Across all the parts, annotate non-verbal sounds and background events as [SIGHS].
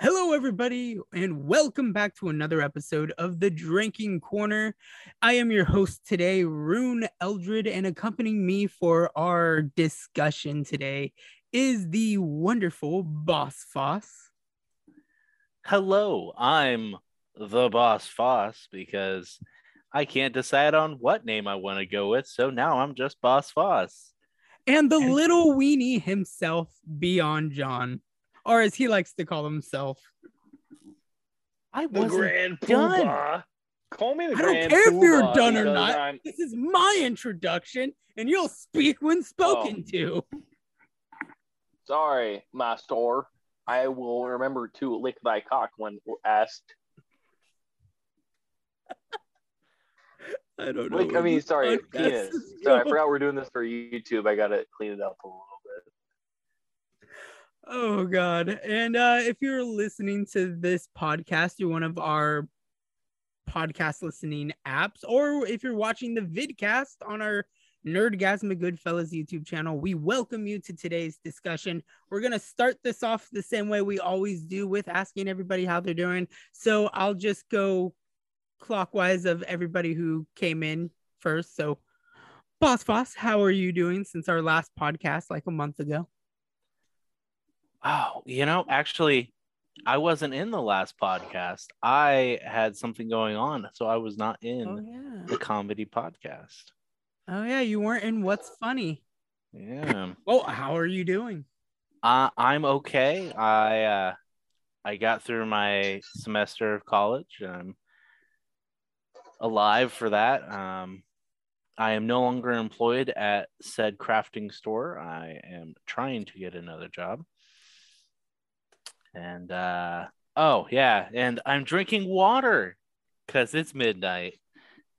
Hello, everybody, and welcome back to another episode of the Drinking Corner. I am your host today, Ryunn Eldred, and accompanying me for our discussion today is the wonderful Boss Foss. Hello, I'm the Boss Foss because I can't decide on what name I want to go with, so now I'm just Boss Foss. And the little weenie himself, BeeonJohn or as he likes to call himself. I the wasn't Grand done. Poobah. Call me the I Grand don't care if you're done or not. I'm... This is my introduction, and you'll speak when spoken oh. to. Sorry, master. I will remember to lick thy cock when asked. I don't know. Like, I mean, sorry, penis. Sorry, I forgot we're doing this for YouTube. I gotta clean it up a little. Oh God. And uh if you're listening to this podcast through one of our podcast listening apps, or if you're watching the vidcast on our Nerdgazmic Goodfellas YouTube channel, we welcome you to today's discussion. We're gonna start this off the same way we always do with asking everybody how they're doing. So I'll just go clockwise of everybody who came in first. So Boss Foss, how are you doing since our last podcast like a month ago? Oh, you know, actually, I wasn't in the last podcast. I had something going on, so I was not in oh, yeah. the comedy podcast. Oh yeah, you weren't in What's Funny. Yeah. [CLEARS THROAT] Well, how are you doing? Uh, I'm okay. I uh, I got through my semester of college. And I'm alive for that. Um, I am no longer employed at said crafting store. I am trying to get another job. And uh oh yeah, and I'm drinking water because it's midnight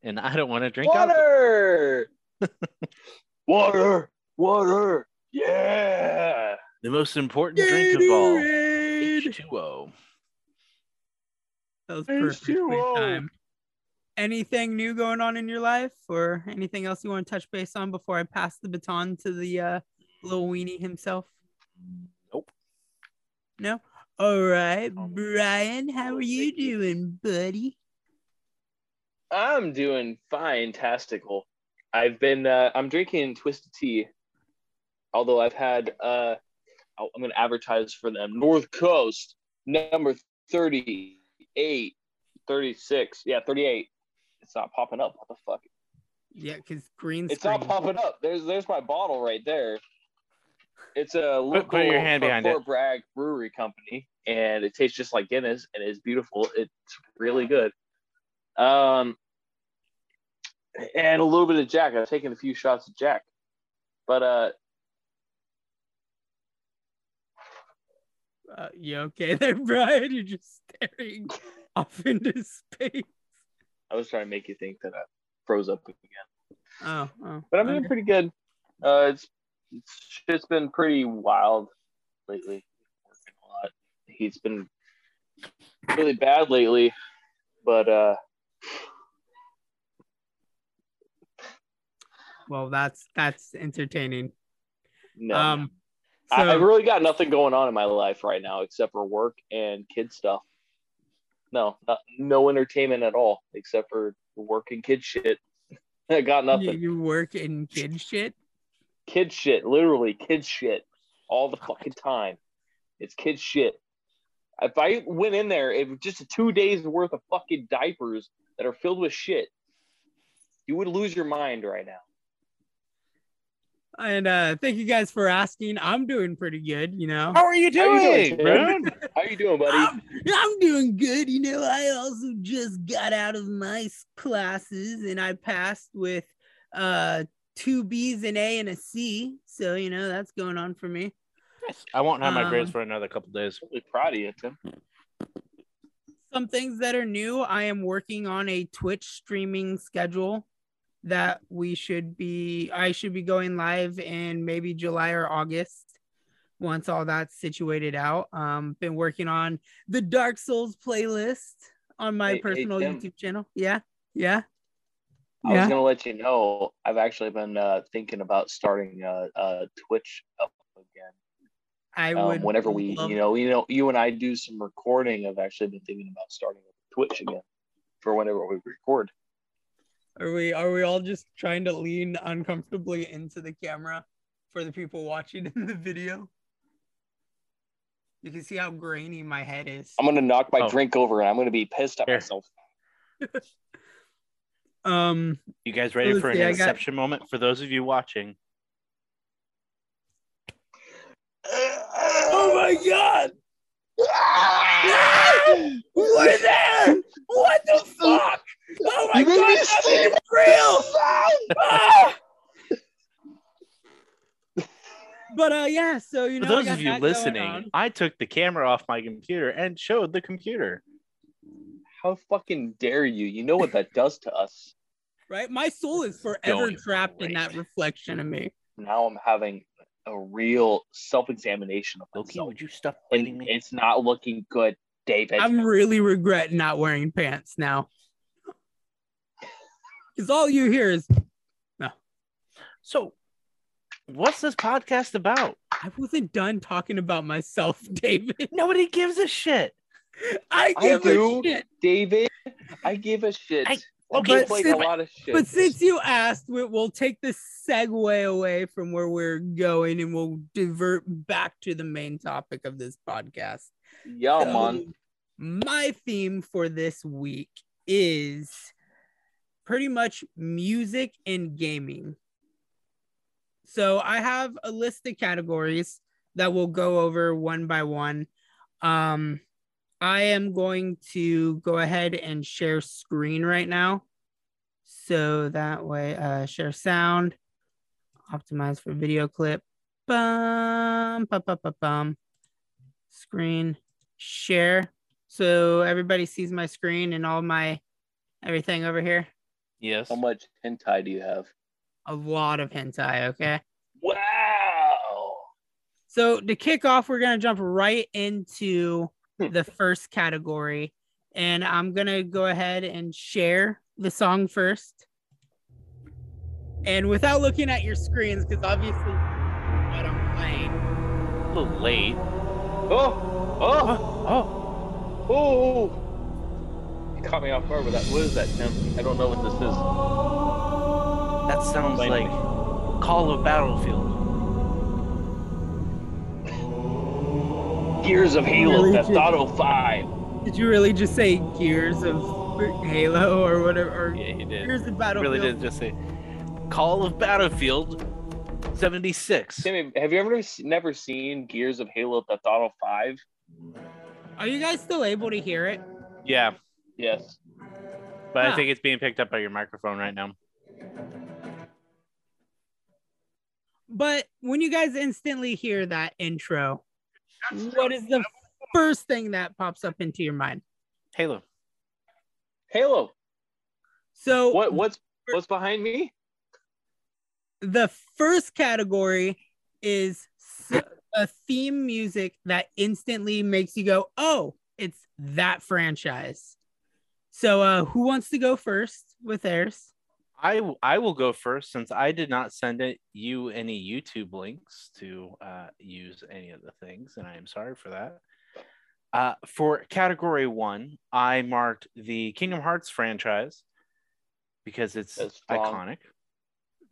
and I don't want to drink water. [LAUGHS] water, water, yeah. The most important Gatorade. drink of all, H2O. That was perfect time. Anything new going on in your life, or anything else you want to touch base on before I pass the baton to the uh, little weenie himself? Nope. No. All right, Brian, how are you doing, buddy? I'm doing fantastical. I've been uh, I'm drinking twisted tea, although I've had uh, I'm gonna advertise for them. North Coast number 38, 36, yeah, 38. It's not popping up. What the fuck? Yeah, because green. It's not popping up. There's there's my bottle right there. It's a local put, put your hand behind Fort it. Bragg brewery company, and it tastes just like Guinness, and it's beautiful. It's really good. Um, and a little bit of Jack. I've taken a few shots of Jack, but uh, uh you okay there, [LAUGHS] Brian? You're just staring [LAUGHS] off into space. I was trying to make you think that I froze up again. Oh, oh but I'm doing pretty good. Uh, it's shit's been pretty wild lately. Working a lot. He's been really bad lately, but uh well that's that's entertaining. No. Um so, I, have really got nothing going on in my life right now except for work and kid stuff. No, not, no entertainment at all except for work and kid shit. [LAUGHS] I got nothing. You work in kid shit? Kid shit, literally kid shit all the fucking time. It's kid shit. If I went in there, it was just two days worth of fucking diapers that are filled with shit, you would lose your mind right now. And uh thank you guys for asking. I'm doing pretty good, you know. How are you doing, How you doing How you doing, buddy? I'm, I'm doing good. You know, I also just got out of my classes and I passed with uh two B's, an A, and a C. So you know that's going on for me. I won't have my um, grades for another couple days. Really proud of you, Tim. Some things that are new. I am working on a Twitch streaming schedule that we should be. I should be going live in maybe July or August. Once all that's situated out, um, been working on the Dark Souls playlist on my hey, personal hey, YouTube channel. Yeah, yeah. I yeah. was gonna let you know I've actually been uh, thinking about starting a, a Twitch up again. I um, would whenever we, love- you know, you know, you and I do some recording. I've actually been thinking about starting Twitch again for whenever we record. Are we are we all just trying to lean uncomfortably into the camera for the people watching [LAUGHS] in the video? You can see how grainy my head is. I'm gonna knock my Oh. drink over and I'm gonna be pissed at Here. myself. [LAUGHS] Um You guys ready Let's for an see, I got- inception moment? For those of you watching, Oh my god! We're there! What the fuck? Oh my You made god, me that scream. is real! Ah! But uh yeah, so you for know we those of you listening. I took the camera off my computer and showed the computer. How fucking dare you? You know what that does to us. [LAUGHS] right? My soul is forever going trapped in that reflection of me. Now I'm having a real self-examination of Loki, myself. would you stop biting And me? it's not looking good, David. I'm really regret not wearing pants now. Because all you hear is no. So, what's this podcast about? I wasn't done talking about myself, [LAUGHS] David. Nobody gives a shit. [LAUGHS] I I give do. a shit. David, I give a shit. I- I okay, give like a lot of shit. But since you asked, we- we'll take the segue away from where we're going and we'll divert back to the main topic of this podcast. yeah, So, man. My theme for this week is pretty much music and gaming. So I have a list of categories that we'll go over one by one. Um, I am going to go ahead and share screen right now. So that way, uh, share sound, optimize for video clip. Bum, bum, bum, bum, bum. Screen share. So everybody sees my screen and all my everything over here. Yes. How much hentai do you have? A lot of hentai, okay? Wow. So to kick off, we're gonna jump right into. [LAUGHS] the first category, and I'm gonna go ahead and share the song first. And without looking at your screens, because obviously what I'm playing. A little late. Oh, oh, Oh, oh. You caught me off guard with that. What is that, Tim? I don't know what this is. that sounds Explain to like Call of Battlefield. Gears of Halo, Really, that's Jim? Auto 5. Did you really just say Gears of Halo or whatever? Or Yeah, he did. Gears of Battlefield? Really did just say Call of Battlefield 76. Timmy, have you ever never seen Gears of Halo, that's Auto 5? Are you guys still able to hear it? Yeah, Yes. but I think it's being picked up by your microphone right now. But when you guys instantly hear that intro, what is the first thing that pops up into your mind? Halo. Halo. So What what's what's behind me? the first category is a theme music that instantly makes you go, "Oh, it's that franchise." So uh who wants to go first with theirs? I I will go first since I did not send it you any YouTube links to uh, use any of the things, and I am sorry for that. Uh, for category one, I marked the Kingdom Hearts franchise because it's iconic.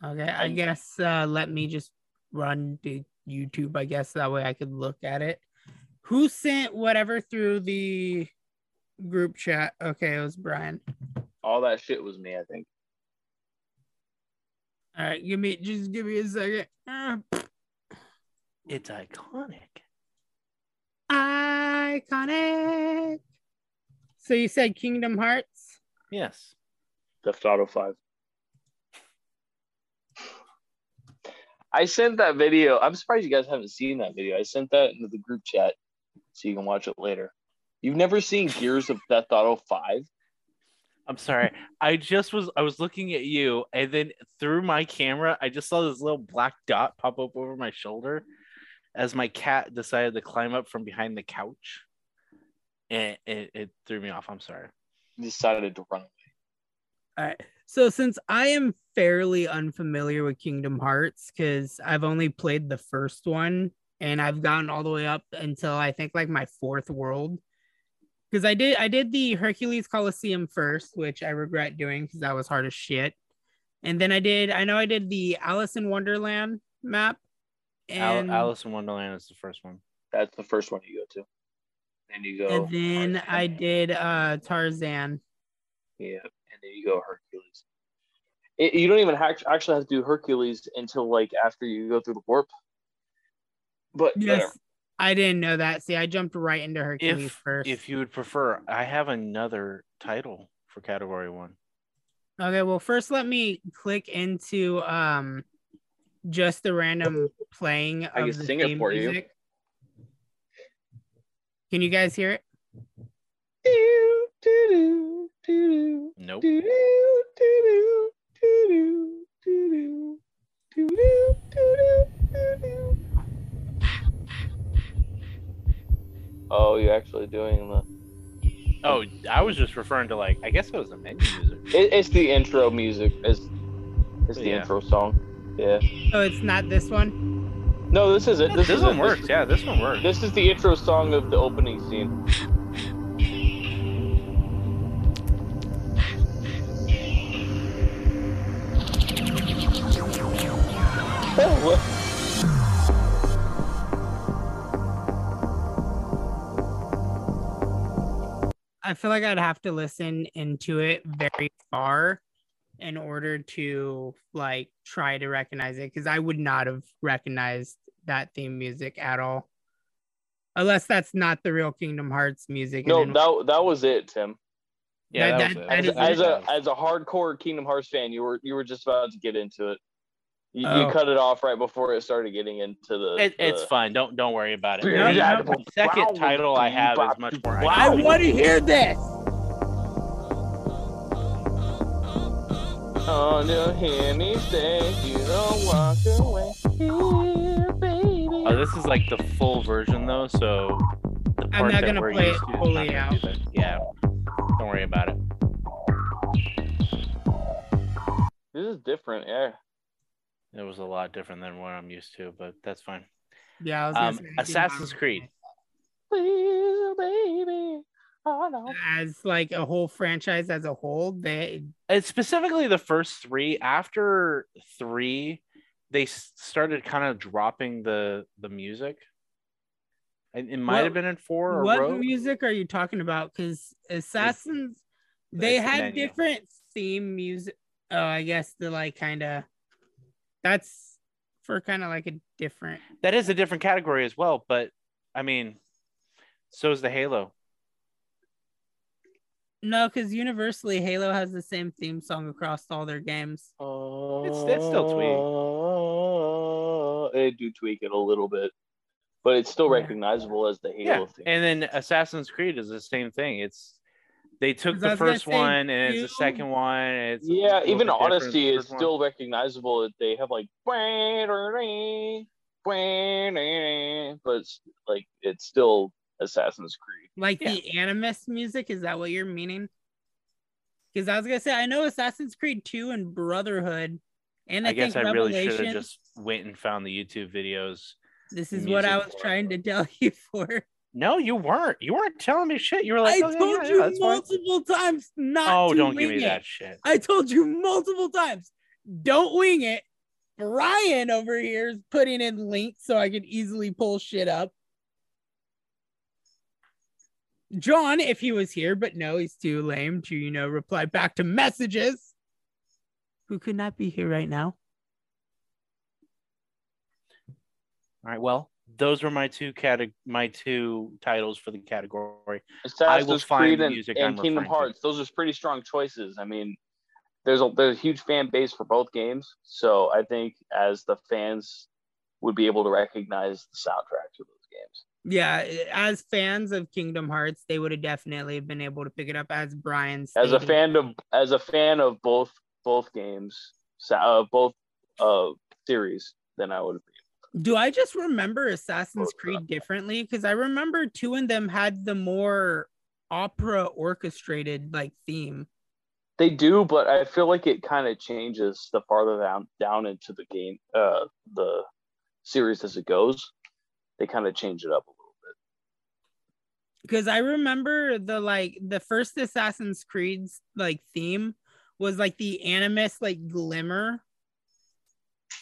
Okay, I guess uh let me just run to YouTube, I guess that way I could look at it. Who sent whatever through the group chat? Okay, it was Brian. All that shit was me, I think. All right, give me just give me a second. Uh, It's iconic. iconic. So you said Kingdom Hearts? Yes. Theft Auto 5. I sent that video. I'm surprised you guys haven't seen that video. I sent that into the group chat so you can watch it later. You've never seen Gears of Death Auto 5? I'm sorry. I just was I was looking at you, and then through my camera, I just saw this little black dot pop up over my shoulder as my cat decided to climb up from behind the couch, and it, it threw me off. I'm sorry. Decided to run away. All right. So since I am fairly unfamiliar with Kingdom Hearts because I've only played the first one and I've gotten all the way up until I think like my fourth world. Because I did I did the Hercules Coliseum first, which I regret doing because that was hard as shit. And then I did I know I did the Alice in Wonderland map. Al- And, Alice in Wonderland is the first one. That's the first one you go to. Then you go. and then I did uh Tarzan. Yeah, and then you go Hercules. It, you don't even hac- actually have to do Hercules until like after you go through the warp. But Yes. Whatever. I didn't know that. See, I jumped right into Hercules If first. if you would prefer, I have another title for category one. Okay, well, first let me click into um just the random playing of I can the sing it theme for you. music. Can you guys hear it? Nope. Oh, you're actually doing the. Oh, I was just referring to like I guess it was the menu music. It, it's the intro music. It's, it's the Yeah. intro song. Yeah. Oh, it's not this one. No, this is it. This, This, is one it. works. Yeah, this one works. This is the intro song of the opening scene. I feel like I'd have to listen into it very far in order to like try to recognize it because I would not have recognized that theme music at all. Unless that's not the real Kingdom Hearts music. No, then- that that was it, Tim. yeah, that- that, was that. As, as a as a hardcore Kingdom Hearts fan, you were you were just about to get into it. You, Oh. you cut it off right before it started getting into the. It, it's fine. Don't don't worry about it. Yeah, The yeah. second title I have is much more. I iconic. want to hear this. Oh, no, hear me say you don't walk away. Here, baby. Oh, this is like the full version though, so the I'm not gonna play it fully out. do. Yeah, don't worry about it. This is different, yeah. It was a lot different than what I'm used to, but that's fine. Yeah, I was Um, say, Assassin's Creed. Please, baby. Oh, no. as like a whole franchise as a whole, they It's specifically the first three. After three, they started kind of dropping the the music. And it might What- have been in four or what Rogue. music are you talking about? Because Assassins, they it's had menu. different theme music. Oh, I guess the like kind of that's for kind of like a different. That is a different category as well, but I mean, so is the Halo. No, because universally Halo has the same theme song across all their games. Oh, it's- it's still tweak. They do tweak it a little bit, but it's still Yeah. recognizable as the Halo Yeah, thing. and then Assassin's Creed is the same thing. It's they took the first one and it's the second one. It's yeah, even bit different Odyssey than the is first one. still recognizable. that They have like, [LAUGHS] but like it's still Assassin's Creed. Like Yeah. the Animus music, is that what you're meaning? Because I was gonna say I know Assassin's Creed 2 and Brotherhood, and I, I guess I really should have just went and found the YouTube videos. This is what I was trying to [LAUGHS] tell you for. No, you weren't. You weren't telling me shit. You were like, I "Oh, told yeah, you yeah, that's fine." multiple times not Oh, to don't give me it. that shit. I told you multiple times, don't wing it. Brian over here is putting in links so I can easily pull shit up. John, if he was here, but no, he's too lame to, you know, reply back to messages. Who could not be here right now? All right. Well, those were my two cate- my two titles for the category. Assassin's find Creed the and, music and I'm Kingdom referring to. Hearts. Those are pretty strong choices. I mean, there's a there's a huge fan base for both games, so I think as the fans would be able to recognize the soundtracks of those games. Yeah, as fans of Kingdom Hearts, they would have definitely been able to pick it up as Brian As a stated. fan of as a fan of both both games, so- uh, both uh series, then I would. Do I just remember Assassin's Oh, Creed differently? Because I remember two of them had the more opera orchestrated like theme. They do, but I feel like it kind of changes the farther down down into the game, uh, the series as it goes. they kind of change it up a little bit. because I remember the like the first Assassin's Creed's like theme was like the Animus like glimmer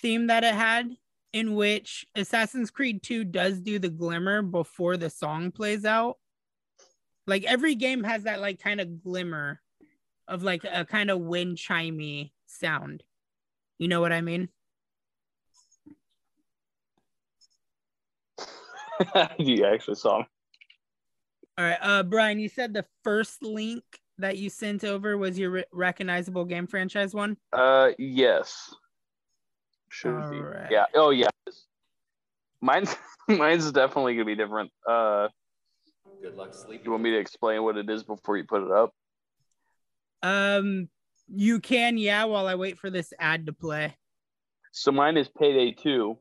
theme that it had, in which Assassin's Creed 2 does do the glimmer before the song plays out. Like every game has that like kind of glimmer of like a kind of wind chimey sound. You know what I mean? [LAUGHS] you actually saw. All right, uh, Brian, you said the first link that you sent over was your re- recognizable game franchise one. Uh, yes. Should be. Alright. Yeah. Oh, yeah. Mine's [LAUGHS] mine's definitely gonna be different. Uh, Good luck sleeping. you want me to explain what it is before you put it up? Um, you can, yeah, while I wait for this ad to play. So mine is Payday 2.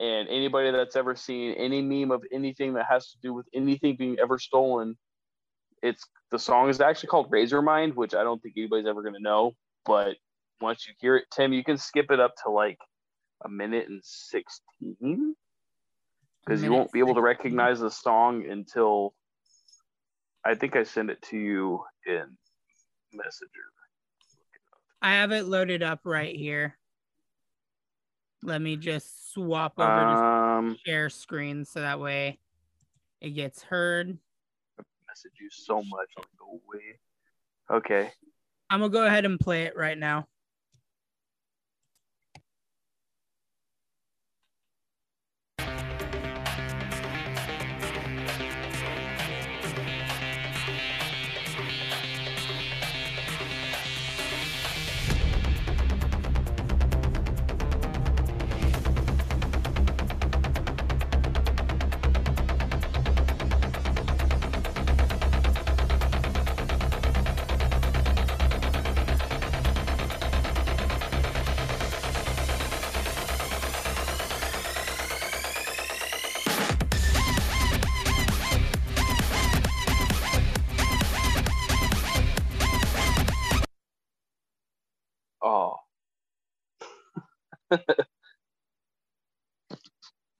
And anybody that's ever seen any meme of anything that has to do with anything being ever stolen, it's the song is actually called Razor Mind, which I don't think anybody's ever gonna know. But once you hear it, Tim, you can skip it up to like a minute and 16 because you won't be able to recognize the song until I think I send it to you in Messenger. I have it loaded up right here. Let me just swap over to Um, share screen so that way it gets heard. message you so much. Go away. Okay. I'm gonna go ahead and play it right now.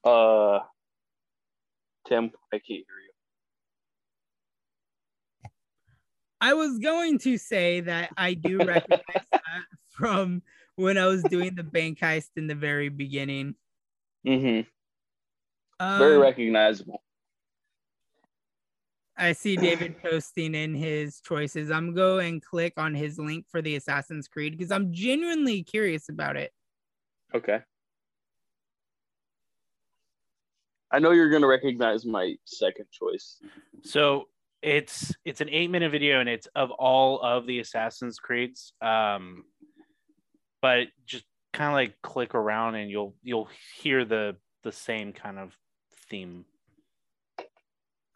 Uh, Tim, I can't hear you. I was going to say that I do [LAUGHS] recognize that from when I was doing the bank heist in the very beginning. Mm-hmm. Um, Very recognizable. I see David posting in his choices. I'm going to and click on his link for the Assassin's Creed because I'm genuinely curious about it. Okay. I know you're gonna recognize my second choice. So it's it's an eight minute video and it's of all of the Assassin's Creeds. Um, but just kind of like click around and you'll you'll hear the the same kind of theme.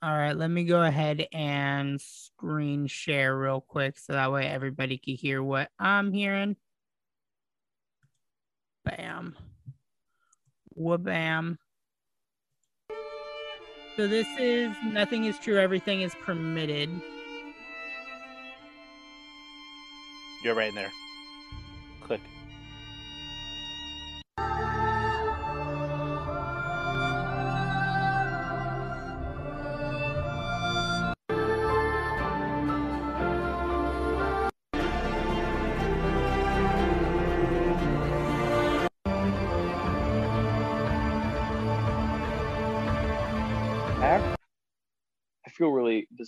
All right, let me go ahead and screen share real quick so that way everybody can hear what I'm hearing. Bam. Wha-bam. So this is nothing is true, everything is permitted. You're right in there.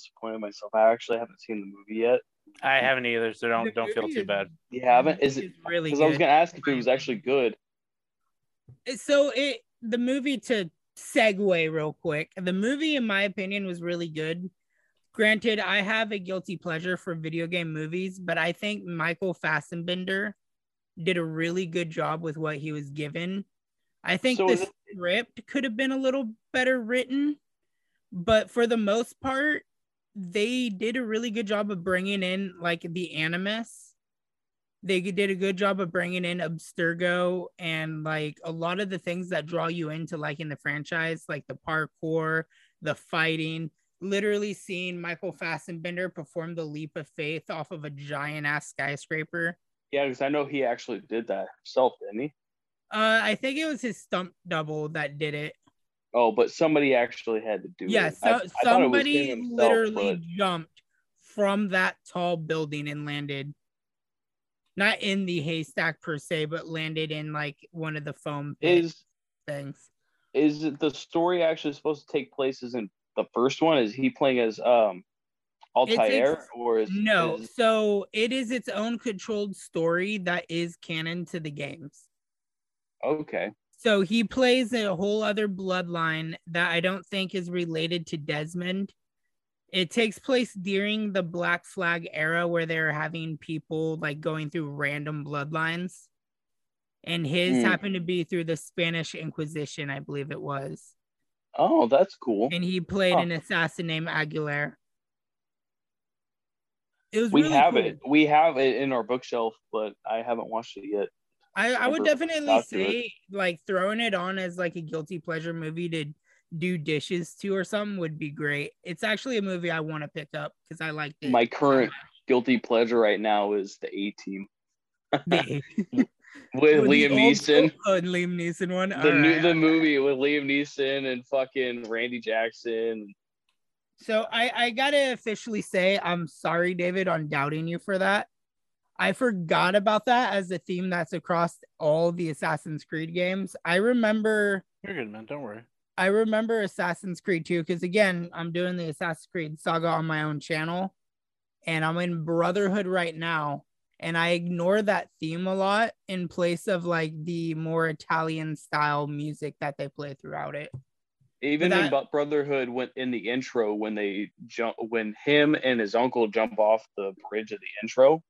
Disappointed in myself. I actually haven't seen the movie yet. I haven't either, so don't don't feel too is- bad. You haven't? Is it? Really Because I was gonna ask if it was actually good. Uh, so it the movie to segue real quick the movie in my opinion was really good granted i have a guilty pleasure for video game movies but i think michael fassbender did a really good job with what he was given i think So the script could have been a little better written but for the most part they did a really good job of bringing in like the animus they did a good job of bringing in Abstergo and like a lot of the things that draw you into like in the franchise, like the parkour, the fighting. Literally seeing Michael Fassbender perform the leap of faith off of a giant ass skyscraper. Yeah, because I know he actually did that himself, didn't he? Uh, I think it was his stump double that did it. Oh, but somebody actually had to do Yeah, it. so I- I it somebody him himself, literally but- jumped from that tall building and landed not in the haystack per se, but landed in like one of the foam Is things. is it the story actually supposed to take place? Isn't the first one? Is he playing as um Altair takes- or is No, is- so it is its own controlled story that is canon to the games. okay? So he plays a whole other bloodline that I don't think is related to Desmond. It takes place during the Black Flag era where they're having people like going through random bloodlines. And his Hmm. happened to be through the Spanish Inquisition, I believe it was. Oh, that's cool. And he played Huh. an assassin named Aguilar. It was We really have cool. it. We have it in our bookshelf, but I haven't watched it yet. I, I would definitely say like throwing it on as like a guilty pleasure movie to do dishes to or something would be great. It's actually a movie I want to pick up because I like it. My current uh-huh. guilty pleasure right now is the A Team The- [LAUGHS] with oh, the Liam Neeson. [LAUGHS] oh, Liam Neeson one. The new Alright. the movie with Liam Neeson and fucking Randy Jackson. So I I gotta officially say I'm sorry, David, on doubting you for that. I forgot about that as a theme that's across all the Assassin's Creed games. I remember You're good, man. Don't worry. I remember Assassin's Creed 2 because again, I'm doing the Assassin's Creed saga on my own channel and I'm in Brotherhood right now. And I ignore that theme a lot in place of like the more Italian style music that they play throughout it. Even But in that- Brotherhood, when in the intro, when they jump, when him and his uncle jump off the bridge of the intro,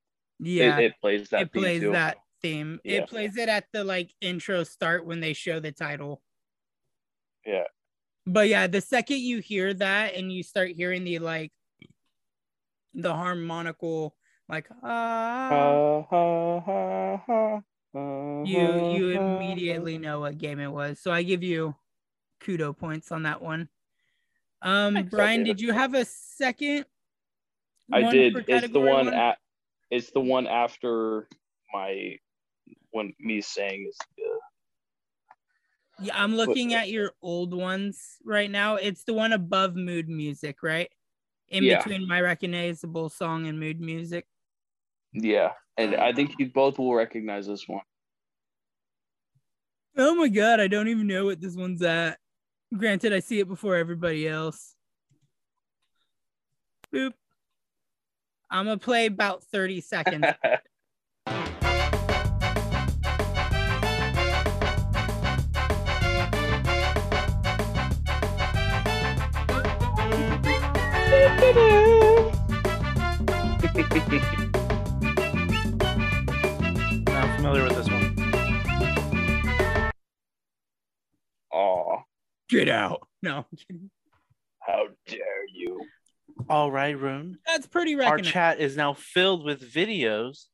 Yeah, it, it plays that. it plays too. that theme. Yeah. It plays it at the like intro start when they show the title. Yeah. But yeah, the second you hear that and you start hearing the like the harmonical like ah Ha, ha, ha, ha, ha, you ha, you immediately know what game it was. So I give you kudo points on that one. Um Brian, did you have a second? I did. It's the one one? at. It's the one after my when me saying is Yeah, I'm looking at your old ones right now. It's the one above mood music, right? In Yeah. between my recognizable song and mood music. yeah, and I think you both will recognize this one. Oh my god, I don't even know what this one's at. Granted, I see it before everybody else. Boop. I'm gonna play about 30 seconds. [LAUGHS] I'm familiar with this one. Aw, Get out. No, how dare you? All right, Ryunn. That's pretty Our chat is now filled with videos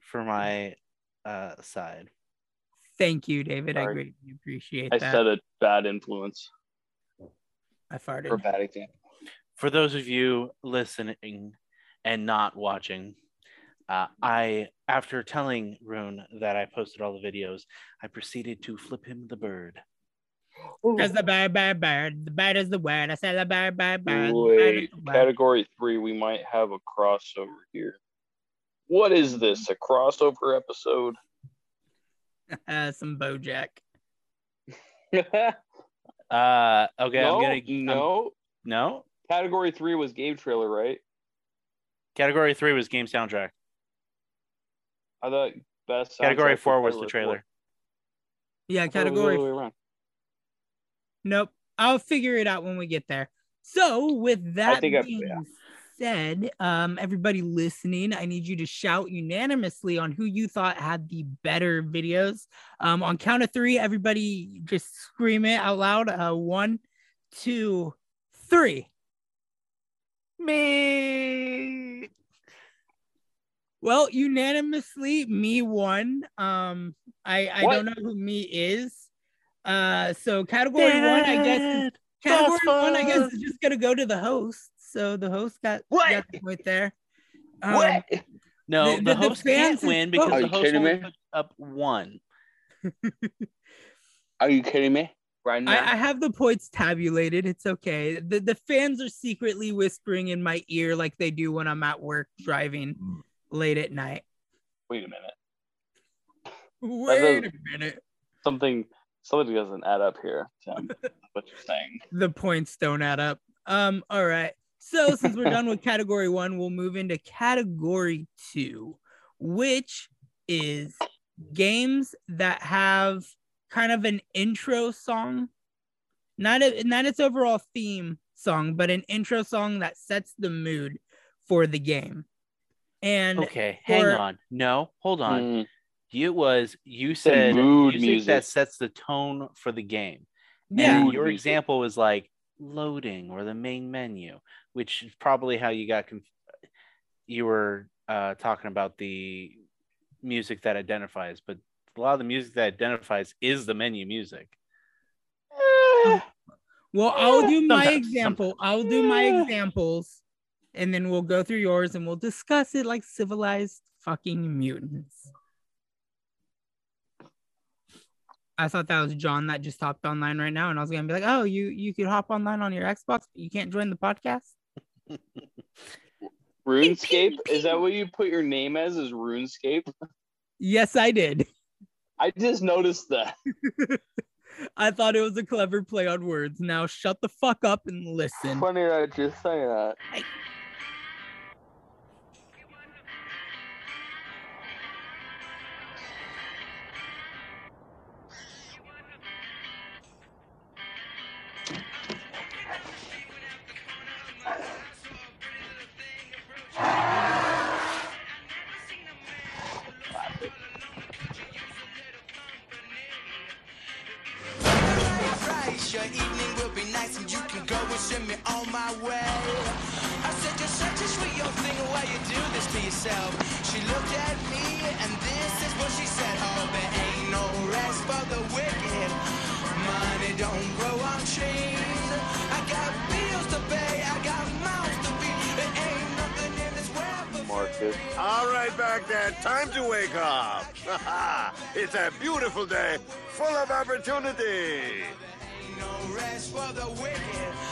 for my uh, side. Thank you, David. I greatly appreciate I that. I said a bad influence I farted. For bad example. For those of you listening and not watching, uh, I, after telling Ryunn that I posted all the videos, I proceeded to flip him the bird. Because the bird, bird, bird. The bird is the word. I said the bird, bird, bird. The bird Wait, category three, we might have a crossover here. What is this? A crossover episode? [LAUGHS] Uh, some Bojack. [LAUGHS] Uh, okay, no, I'm gonna I'm- no. no. Category three was game trailer, right? Category three was game soundtrack. I thought best. Category four was the four. trailer. Yeah, I thought it was the category. Other way around. Nope. I'll figure it out when we get there. So, with that think I- being yeah. said, um, everybody listening, I need you to shout unanimously on who you thought had the better videos. Um, on count of three, everybody just scream it out loud. Uh, one, two, three. Me. Well, unanimously, me won. Um, I I What? don't know who me is. Uh, so category one, I guess. Is, category one, I guess, is just gonna go to the host. So the host got, What? got the point there. Um, what? No, The- the, the- the host can't win because Are the host kidding only me? put up one. [LAUGHS] Are you kidding me? right I, now. I have the points tabulated. It's okay. The the fans are secretly whispering in my ear like they do when I'm at work driving late at night. Wait a minute. Wait a minute. Something something doesn't add up here, Tim. what you're saying. [LAUGHS] The points don't add up. Um, all right. So since we're done with [LAUGHS] category one, we'll move into category two, which is games that have kind of an intro song, not a, not its overall theme song, but an intro song that sets the mood for the game. And Okay, hang on. No, hold on. Mm, You was you said mood music, that sets the tone for the game. yeah, And your music. example was like loading or the main menu, which is probably how you got conf- you were uh, talking about the music that identifies, but a lot of the music that identifies is the menu music. [SIGHS] Well, I'll do my Sometimes, example. I'll do my examples, and then we'll go through yours and we'll discuss it like civilized fucking mutants. I thought that was John that just hopped online right now, and I was gonna be like, "Oh, you you could hop online on your Xbox, but you can't join the podcast." [LAUGHS] RuneScape? [LAUGHS] Is that what you put your name as? Is RuneScape? Yes, I did. I just noticed that. [LAUGHS] I thought it was a clever play on words. Now shut the fuck up and listen. Funny that you say that. Right, my way. I said you're such a sweet young thing, why you do this to yourself? She looked at me and this is what she said. Oh, there ain't no rest for the wicked. Money don't grow on trees. I got bills to pay, I got mouths to feed. There ain't nothing in this world for Marcus. All right, Baghdad, time to wake up. [LAUGHS] it's a beautiful day, full of opportunity. Ain't no rest for the wicked.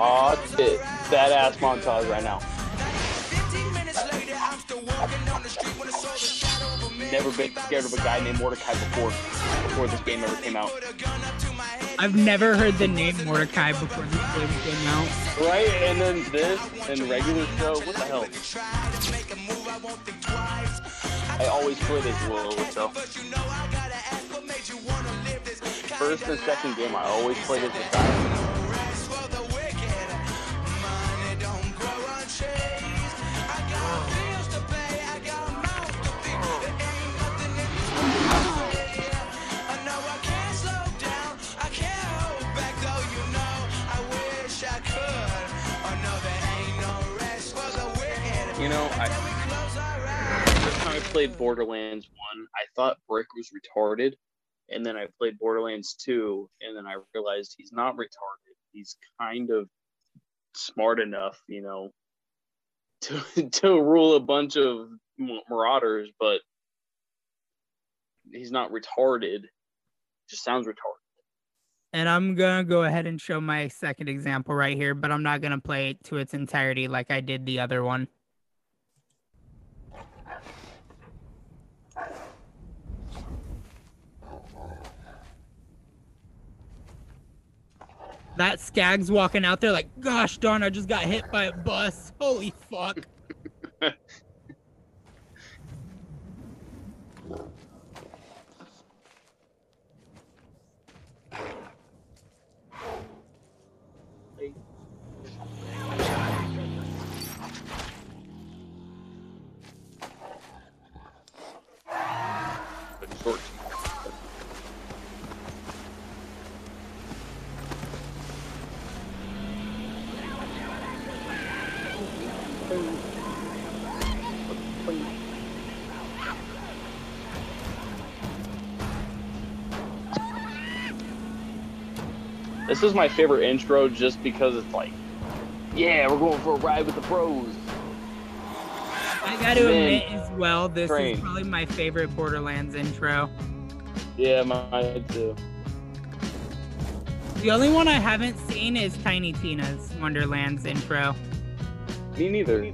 Aw, shit. Badass montage right now. 15 minutes later, I'm still walking down the street when I saw the shadow of a man Never been scared of a guy named Mordecai before. Before this game ever came out. Put a gun up to my head. I've never heard the name Mordecai before this game came out. Right? And then this and regular show. What the hell? Try to make a move, I won't think twice. I always play this little show. But you know I gotta ask what made you wanna live this First and second game, I always play this with guys. Know, I first time I played Borderlands 1, I thought Brick was retarded. And then I played Borderlands 2, and then I realized he's not retarded. He's kind of smart enough, you know, [LAUGHS] to to rule a bunch of marauders, but he's not retarded. Just sounds retarded. And I'm gonna go ahead and show my second example right here, but I'm not gonna play it to its entirety like I did the other one. That Skag's walking out there like, gosh darn, I just got hit by a bus. Holy fuck. [LAUGHS] This is my favorite intro just because it's like, yeah, we're going for a ride with the pros. I gotta admit as well, this Train. is probably my favorite Borderlands intro. Yeah, mine too. The only one I haven't seen is Tiny Tina's Wonderland's intro. Me neither.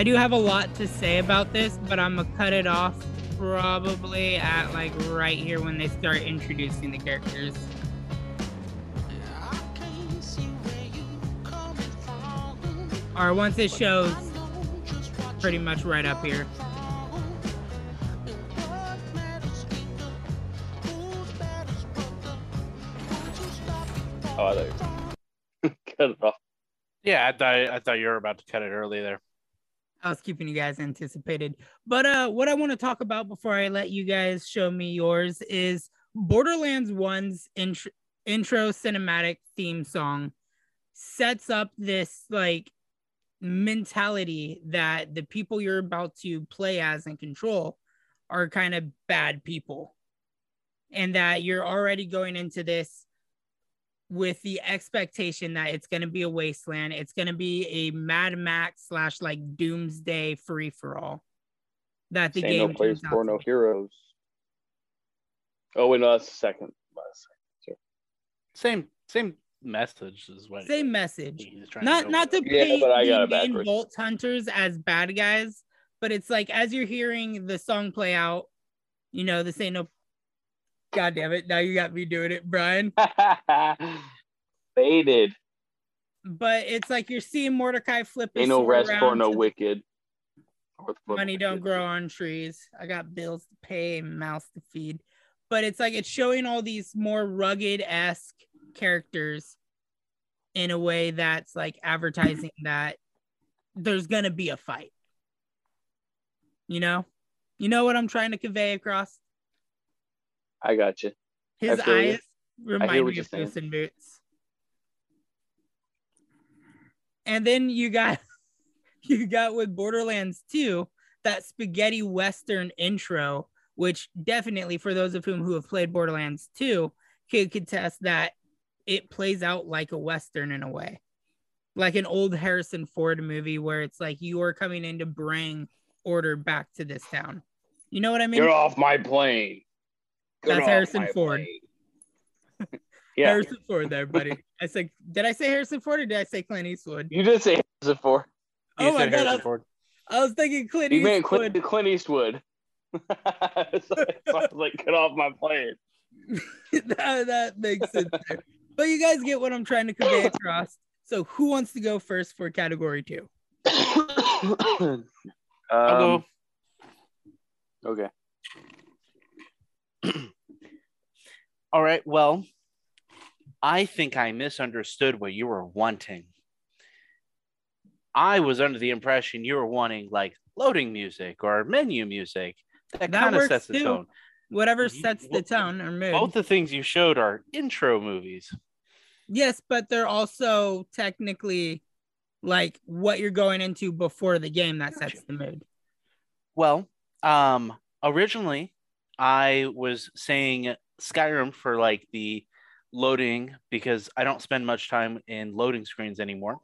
I do have a lot to say about this, but I'm gonna cut it off probably at like right here when they start introducing the characters. Or once it shows pretty much right up here. Oh, I thought you- [LAUGHS] cut it off. Yeah, I thought I thought you were about to cut it early there. I was keeping you guys anticipated. But uh what I want to talk about before I let you guys show me yours is Borderlands 1's intro, intro cinematic theme song sets up this like mentality that the people you're about to play as and control are kind of bad people. And that you're already going into this with the expectation that it's going to be a wasteland. It's going to be a Mad Max slash like doomsday free for all. That the Ain't game no place for no heroes. Oh wait, no, that's the second. Oh, that's the Same same message is what Same message. he's trying Not go not to with. Yeah, paint but I got the it main backwards. Vault Hunters as bad guys, but it's like as you're hearing the song play out, you know, this ain't no. God damn it! Now you got me doing it, Brian. [LAUGHS] Baited. But it's like you're seeing Mordecai flip. Ain't no rest for no wicked. Money don't grow on trees. I got bills to pay mouths to feed. But it's like it's showing all these more rugged esque characters in a way that's like advertising [CLEARS THROAT] that there's gonna be a fight. You know? You know what I'm trying to convey across? I got you. His feel you. eyes remind me of saying. Puss in Boots. And then you got [LAUGHS] you got with Borderlands 2 that spaghetti western intro, which definitely for those of whom who have played Borderlands 2 could contest that it plays out like a western in a way. Like an old Harrison Ford movie where it's like you are coming in to bring order back to this town. You know what I mean? Get off my plane. Get That's Harrison Ford. [LAUGHS] yeah, Harrison Ford there, buddy. I said, did I say Harrison Ford or did I say Clint Eastwood? you did say Harrison Ford. You Oh my said God, Harrison I- Ford. I was thinking Clint Eastwood. You meant Eastwood. Clint, Clint Eastwood. [LAUGHS] so, so I was like, get off my plane. [LAUGHS] that, that makes sense. there. But you guys get what I'm trying to convey across. So who wants to go first for category two? um, [COUGHS] I'll go. Okay. All right. Well, I think I misunderstood what you were wanting. I was under the impression you were wanting like loading music or menu music. That, That kind of sets the tone. Whatever sets the tone or mood. Both the things you showed are intro movies. Yes, but they're also technically like what you're going into before the game that sets the mood. Well, um, originally I was saying Skyrim for like the loading because I don't spend much time in loading screens anymore,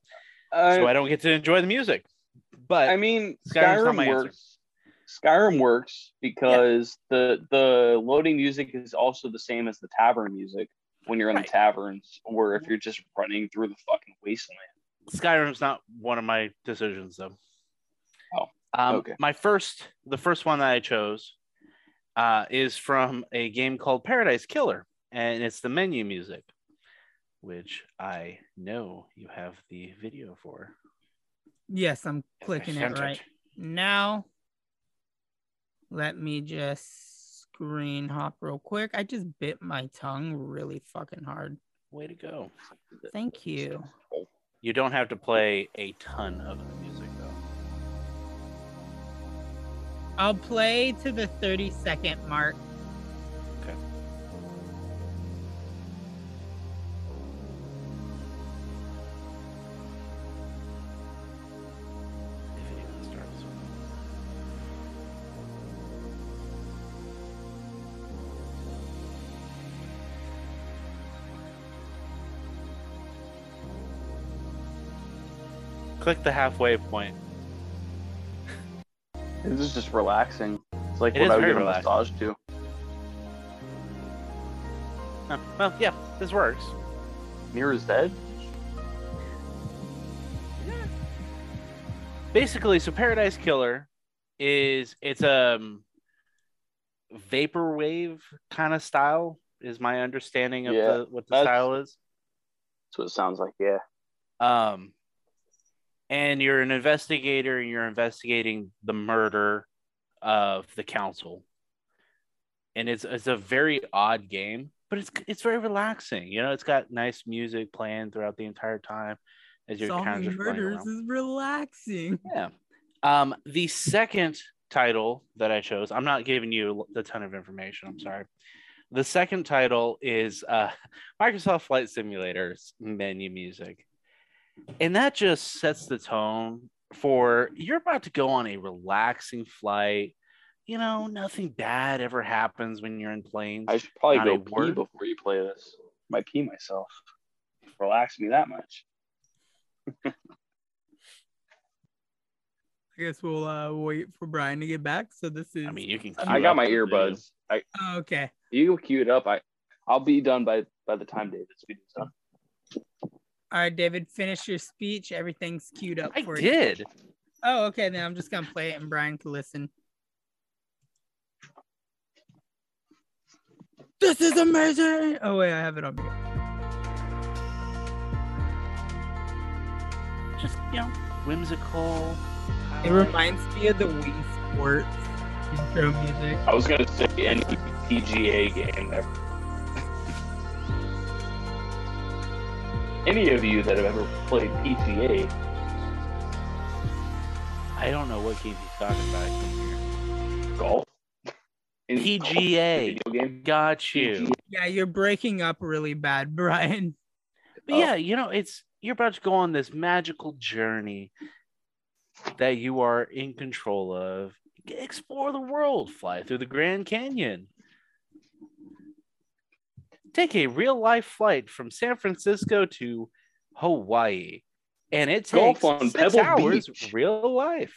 so I don't get to enjoy the music. But I mean, Skyrim my answer. works. Skyrim works because the the loading music is also the same as the tavern music when you're in Right. the taverns, or if you're just running through the fucking wasteland. Skyrim's not one of my decisions though. Oh, um, okay. My first, the first one that I chose, uh, is from a game called Paradise Killer, and it's the menu music, which I know you have the video for. Yes, I'm clicking it right now. Let me just screen hop real quick. I just bit my tongue really fucking hard. Way to go! Thank you. You don't have to play a ton of I'll play to the 30 second mark. Okay. Click the halfway point. This is just relaxing. It's like It what I would give a relaxing. massage to. Oh, well, yeah, this works. Mira's dead. basically so paradise killer is it's a um, vaporwave kind of style is my understanding of Yeah, the what the style is That's what it sounds like. Yeah. um and you're an investigator and you're investigating the murder of the council and it's it's a very odd game but it's it's very relaxing you know it's got nice music playing throughout the entire time as you're kind of Solving murders is relaxing. Yeah. Um, the second title that I chose, I'm not giving you a ton of information. I'm sorry. The second title is uh, [LAUGHS] Microsoft Flight Simulator's menu music. And that just sets the tone for you're about to go on a relaxing flight. You know, nothing bad ever happens when you're in planes. I should probably Not go pee word. before you play this. Might pee myself. Relax me that much. [LAUGHS] I guess we'll uh, wait for Brian to get back. So this is I mean, you can. I got up my earbuds. I oh, okay. you go cue it up. I I'll be done by by the time David's video's done. All right, David, finish your speech. Everything's queued up I for you. did. Oh, okay. Then I'm just gonna play it and Brian can listen. This is amazing. Oh wait, I have it on mute. Just you know, whimsical. It reminds me of the Wii Sports intro music. I was gonna say any PGA game ever. Any of you that have ever played PGA, I don't know what game he's talking about here. golf, Any golf PGA. video game, Got you. PGA. Yeah, you're breaking up really bad, [LAUGHS] Brian. But yeah, you know, it's you're about to go on this magical journey that you are in control of. Explore the world, fly through the Grand Canyon. Take a real life flight from San Francisco to Hawaii. And it Golf takes on six Pebble hours Beach. real life.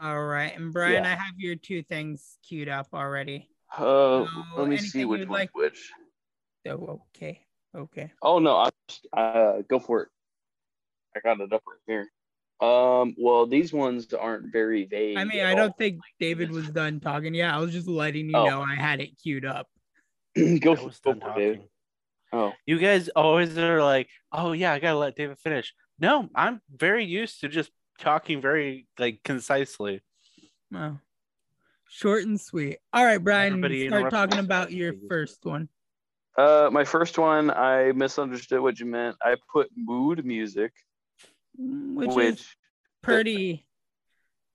All right, and Brian, Yeah. I have your two things queued up already. Uh, So, let me see which you'd one's like- which. Oh, okay, okay. Oh no, I uh, go for it. I got it up right here. Um, well, these ones aren't very vague. I mean, I don't all. think David was done talking. Yeah, I was just letting you Oh. know I had it queued up. [CLEARS THROAT] go for, was go done for it, David. Oh, You guys always are like, oh yeah, I gotta let David finish. No, I'm very used to just talking very like concisely. Wow. Short and sweet. All right, Brian, Everybody start talking about your first one. uh, my first one, I misunderstood what you meant. I put mood music, Which, which, is pretty.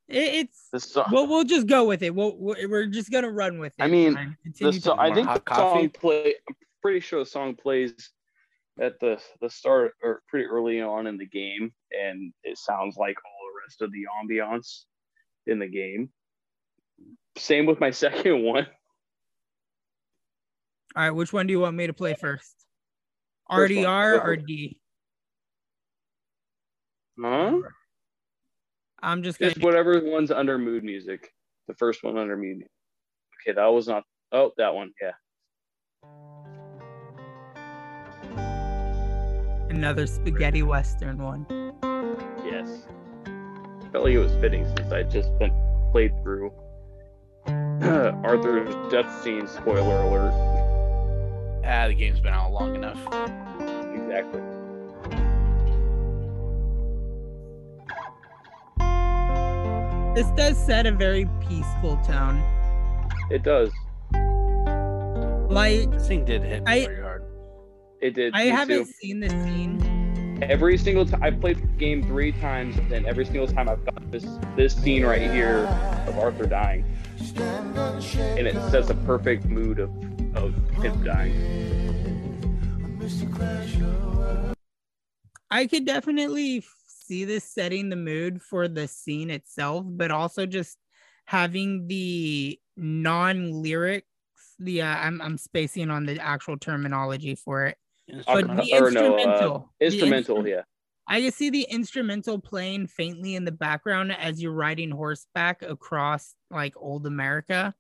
It, it's the song. well, we'll just go with it. We'll, we're we're just gonna run with it. I mean, the so- I think hot the song coffee? play. I'm pretty sure the song plays at the the start or pretty early on in the game, and it sounds like all the rest of the ambiance in the game. Same with my [LAUGHS] second one. All right, which one do you want me to play first? First one, RDR go or. D? Huh? I'm just gonna. Just whatever one's under mood music. The first one under mood. Okay, that was not. Oh, that one. Yeah. Another spaghetti western one. Yes. Felt like it was fitting since I just been played through [CLEARS THROAT] Arthur's death scene. Spoiler alert. Ah, the game's been out long enough. Exactly. This does set a very peaceful tone. It does. Like This thing did hit me I- pretty hard. It did. I haven't too. seen the scene. Every single time I've played the game three times, and every single time I've got this this scene right here of Arthur dying, and it sets a perfect mood of of him dying. I could definitely f- see this setting the mood for the scene itself, but also just having the non-lyrics. The uh, I'm I'm spacing on the actual terminology for it. But the or no, uh, instrumental, the instrumental, instru- yeah. I can see the instrumental playing faintly in the background as you're riding horseback across like old America.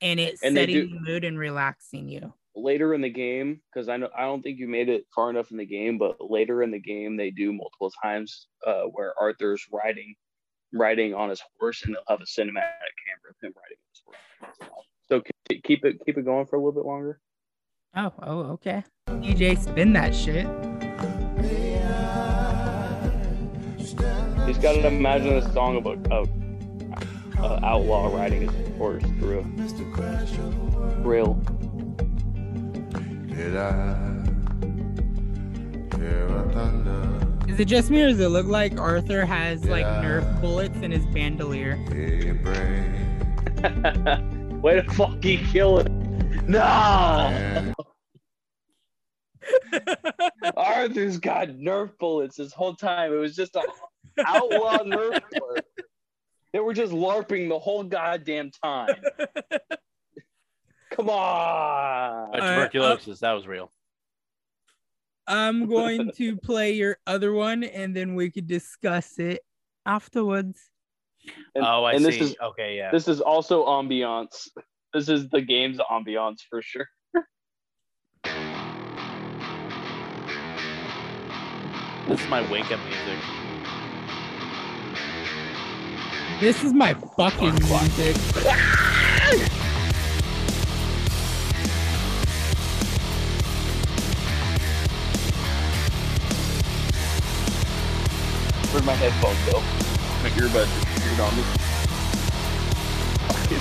And it's And setting do- the mood and relaxing you. Later in the game because I know I don't think you made it far enough in the game, but later in the game they do multiple times uh, where Arthur's riding riding on his horse and they'll have a cinematic camera of him riding his horse. So keep it keep it going for a little bit longer. Oh, oh, okay. DJ spin that shit. He's got to imagine a song about a, a outlaw riding his horse through a rail. Is it just me or does it look like Arthur has like Yeah. Nerf bullets in his bandolier? Hear your brain? [LAUGHS] Way to fucking kill it. No! [LAUGHS] Arthur's got Nerf bullets this whole time. It was just a outlaw [LAUGHS] Nerf bullet. They were just LARPing the whole goddamn time. Come Uh, on. tuberculosis, that was real. I'm going to play your other one and then we could discuss it afterwards. And, oh, I and see. this is okay, yeah. this is also ambiance. This is the game's ambiance for sure. This is my wake up music. This is my fucking music. [LAUGHS] Where'd my headphones go? My earbuds are screwed on me. Fucking.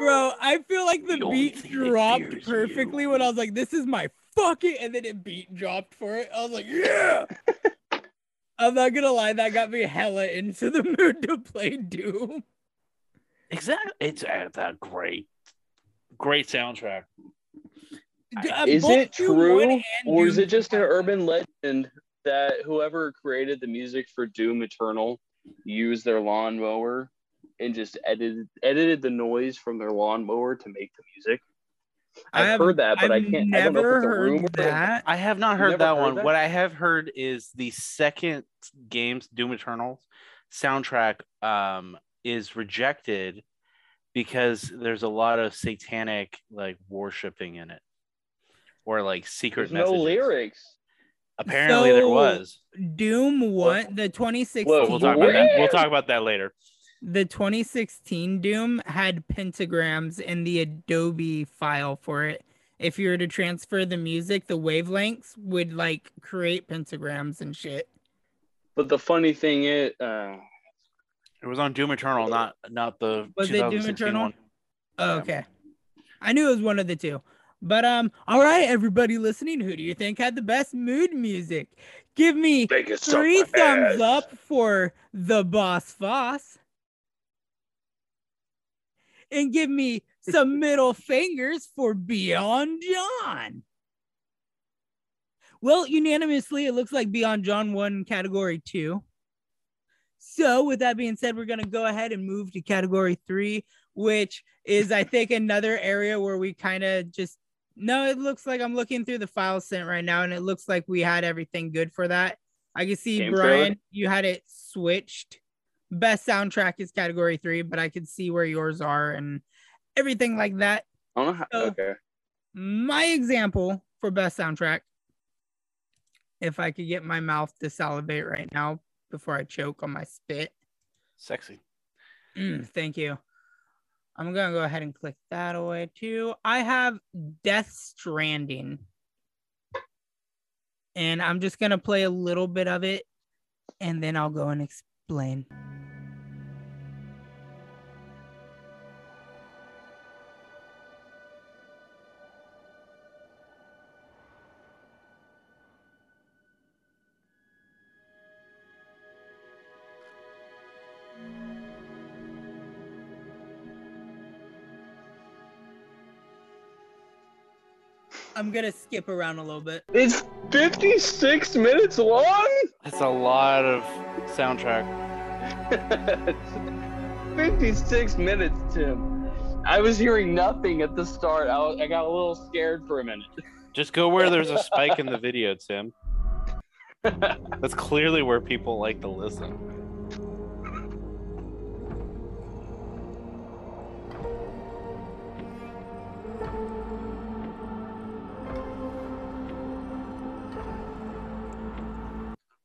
Bro, I feel like the The beat dropped perfectly when I was like, this is my fucking and then it beat dropped for it. I was like, yeah. [LAUGHS] I'm not gonna lie, that got me hella into the [LAUGHS] mood to play Doom. Exactly. It's, a great, great soundtrack. D- uh, Is it true, or is it just an urban legend that whoever created the music for Doom Eternal used their lawnmower and just edited edited the noise from their lawnmower to make the music? I've I've- heard that, but I've I can't. I don't know never if it's a heard rumor. that. I have not heard that heard one. that? What I have heard is the second game's Doom Eternal soundtrack um, is rejected because there's a lot of satanic like worshiping in it, or like secret There's no lyrics. Apparently, there was. Doom one, the 2016 Whoa, We'll talk about that. We'll talk about that later. the 2016 Doom had pentagrams in the Adobe file for it. If you were to transfer the music, the wavelengths would like create pentagrams and shit. But the funny thing is, uh, It was on Doom Eternal, not not the. Was it Doom Eternal? Oh, Yeah. okay. I knew it was one of the two. But um, all right, everybody listening, who do you think had the best mood music? Give me Take it three thumbs ass. up for the Boss Foss. And give me some [LAUGHS] middle fingers for Beyond John. Well, unanimously, it looks like BeeonJohn won category two. So, with that being said, we're going to go ahead and move to category three, which is, I think, another area where we kind of just no, it looks like I'm looking through the file sent right now, and it looks like we had everything good for that. I can see Game Brian, trailer? you had it switched. Best soundtrack is category three, but I could see where yours are and everything like that. I don't know. How, So- okay. My example for best soundtrack, if I could get my mouth to salivate right now before I choke on my spit. Sexy. Mm, thank you. I'm gonna go ahead and click that away too. I have Death Stranding. And I'm just gonna play a little bit of it and then I'll go and explain. I'm gonna skip around a little bit. It's 56 minutes long. That's a lot of soundtrack. [LAUGHS] 56 minutes, Tim. I was hearing nothing at the start. I, was, I got a little scared for a minute. Just go where there's a spike in the [LAUGHS] video, Tim. That's clearly where people like to listen.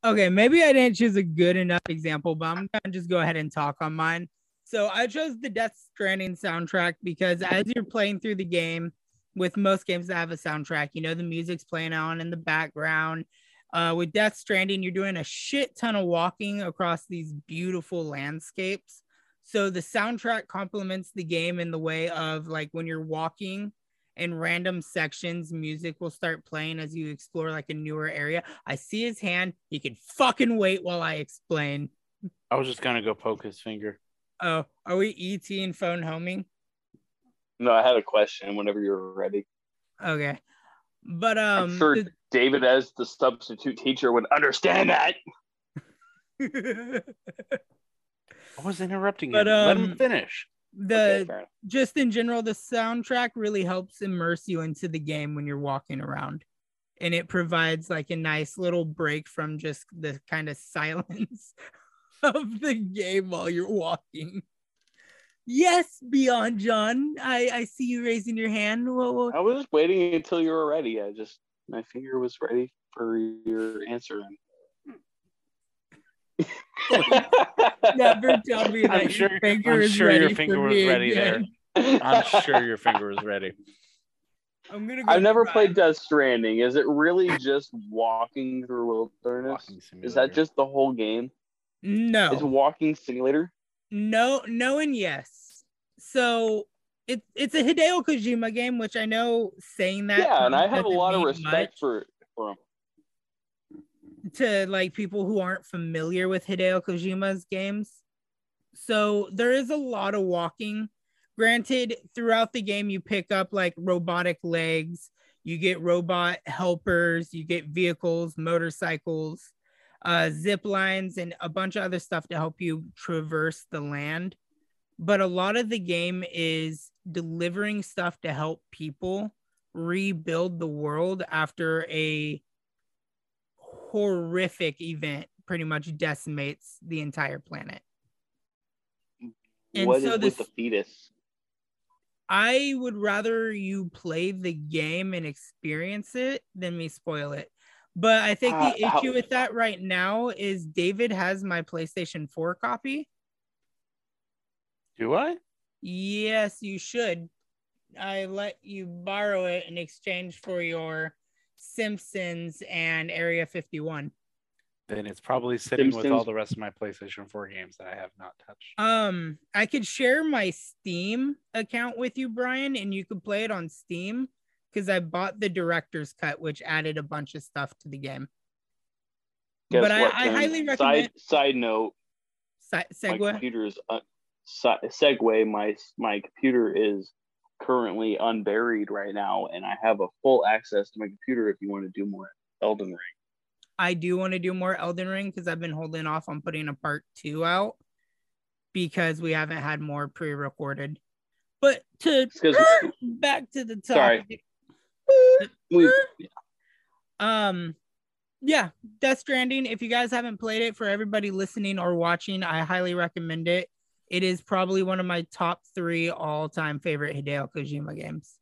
Okay, maybe I didn't choose a good enough example, but I'm gonna just go ahead and talk on mine. So I chose the Death Stranding soundtrack because as you're playing through the game, with most games that have a soundtrack, you know the music's playing on in the background. Uh, with Death Stranding, you're doing a shit ton of walking across these beautiful landscapes. So the soundtrack complements the game in the way of like when you're walking in random sections, music will start playing as you explore like a newer area. I see his hand. He can fucking wait while I explain. I was just gonna go poke his finger. Oh, are we ET and phone homing? No, I had a question whenever you're ready. Okay. But um I'm sure David, as the substitute teacher, would understand that. [LAUGHS] I was interrupting But, him. Let him um, finish. The Okay, just in general, the soundtrack really helps immerse you into the game when you're walking around. And it provides like a nice little break from just the kind of [LAUGHS] silence of the game while you're walking. Yes, BeeonJohn. I, I see you raising your hand. Whoa, whoa. I was waiting until you were ready. I just my finger was ready for your answer. [LAUGHS] [LAUGHS] Never tell me that I'm your sure- finger I'm is sure ready your finger was me ready there. I'm sure your finger was ready. [LAUGHS] I'm gonna go I've never try. played Death Stranding. Is it really just walking through wilderness? Walking Is that just the whole game? No. It's walking simulator. No, no, and yes. So it, it's a Hideo Kojima game, which I know saying that yeah, and I have a lot of mean respect for for him. To like people who aren't familiar with Hideo Kojima's games. So there is a lot of walking. Granted, throughout the game, you pick up like robotic legs, you get robot helpers, you get vehicles, motorcycles, uh, zip lines, and a bunch of other stuff to help you traverse the land. But a lot of the game is delivering stuff to help people rebuild the world after a horrific event pretty much decimates the entire planet. And What is so this- with the fetus? I would rather you play the game and experience it than me spoil it. But I think the Uh, how- issue with that right now is David has my PlayStation 4 copy. Do I? Yes, you should. I let you borrow it in exchange for your Simpsons and Area 51. Then it's probably sitting with all the rest of my PlayStation 4 games that I have not touched. Um, I could share my Steam account with you, Brian, and you could play it on Steam because I bought the director's cut, which added a bunch of stuff to the game. Guess but I- what, I Tim? highly recommend- Side side note: Se- my computer is uh, se- segue. My my computer is currently unburied right now, and I have a full access to my computer. If you want to do more Elden Ring, I do want to do more Elden Ring because I've been holding off on putting a part two out because we haven't had more pre-recorded. But to back to the Sorry. topic. we, Um, yeah, Death Stranding. If you guys haven't played it, for everybody listening or watching, I highly recommend it. It is probably one of my top three all-time favorite Hideo Kojima games.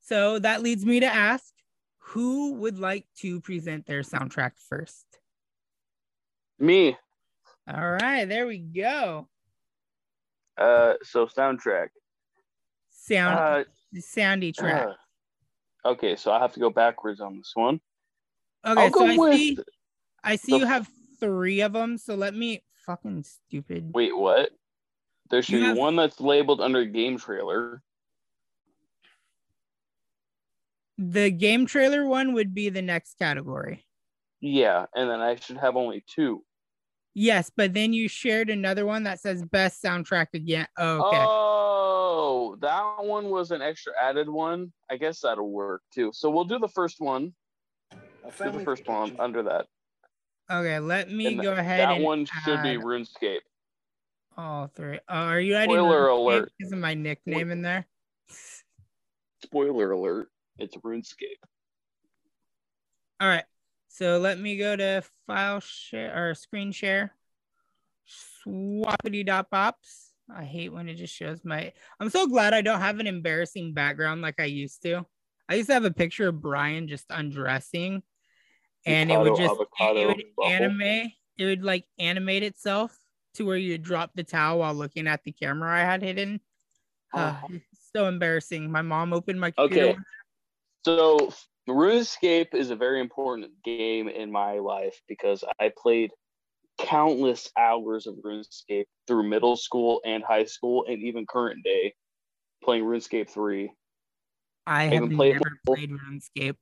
So that leads me to ask, who would like to present their soundtrack first? me. All right, there we go. Uh, so soundtrack. Sound Uh, soundy track. uh, okay, so I have to go backwards on this one. Okay, I'll so I see I see the you have three of them. So let me fucking stupid. Wait, what? There should You be have- one that's labeled under game trailer. The game trailer one would be the next category. Yeah, and then I should have only two. Yes, but then you shared another one that says best soundtrack again. Oh, okay. Oh, that one was an extra added one. I guess that'll work too. So we'll do the first one. Do the first one under that. Okay, let me And go ahead that and one should be RuneScape. all three. Uh, are you adding Spoiler RuneScape alert. of my nickname in there? Spoiler alert: It's RuneScape. All right. So let me go to file share or screen share. Swappity dot pops. I hate when it just shows my. I'm so glad I don't have an embarrassing background like I used to. I used to have a picture of Brian just undressing, and it would Avocado, just it would animate. It would like animate itself to where you drop the towel while looking at the camera I had hidden. Uh, Oh. so embarrassing. My mom opened my computer. Okay. So RuneScape is a very important game in my life because I played countless hours of RuneScape through middle school and high school and even current day playing RuneScape 3. I have haven't played played RuneScape.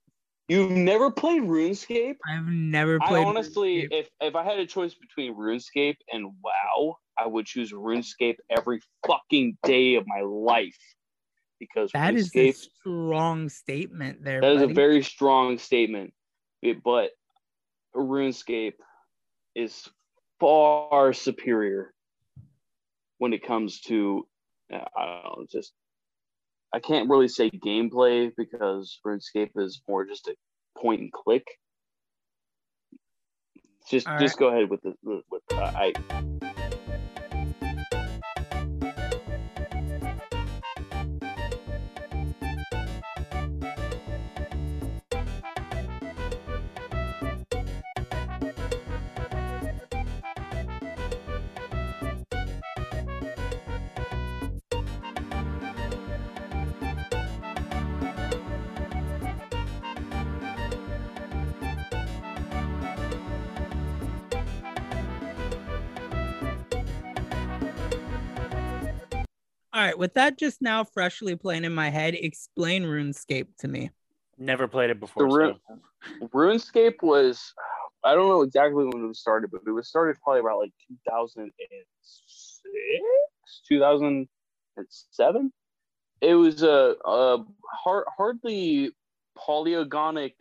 You've never played RuneScape? I've never I played. honestly, RuneScape. if if I had a choice between RuneScape and WoW, I would choose RuneScape every fucking day of my life because that is a strong statement there. That is a very strong statement, It- but RuneScape is far superior when it comes to uh, I don't know, just I can't really say gameplay because RuneScape is more just a point and click. Just All just go ahead with the with, with uh, I with that just now freshly playing in my head, explain RuneScape to me. Never played it before. The Rune- so- RuneScape was I don't know exactly when it was started, but it was started probably about like 2006, 2007. It was a, a hard, hardly polygonic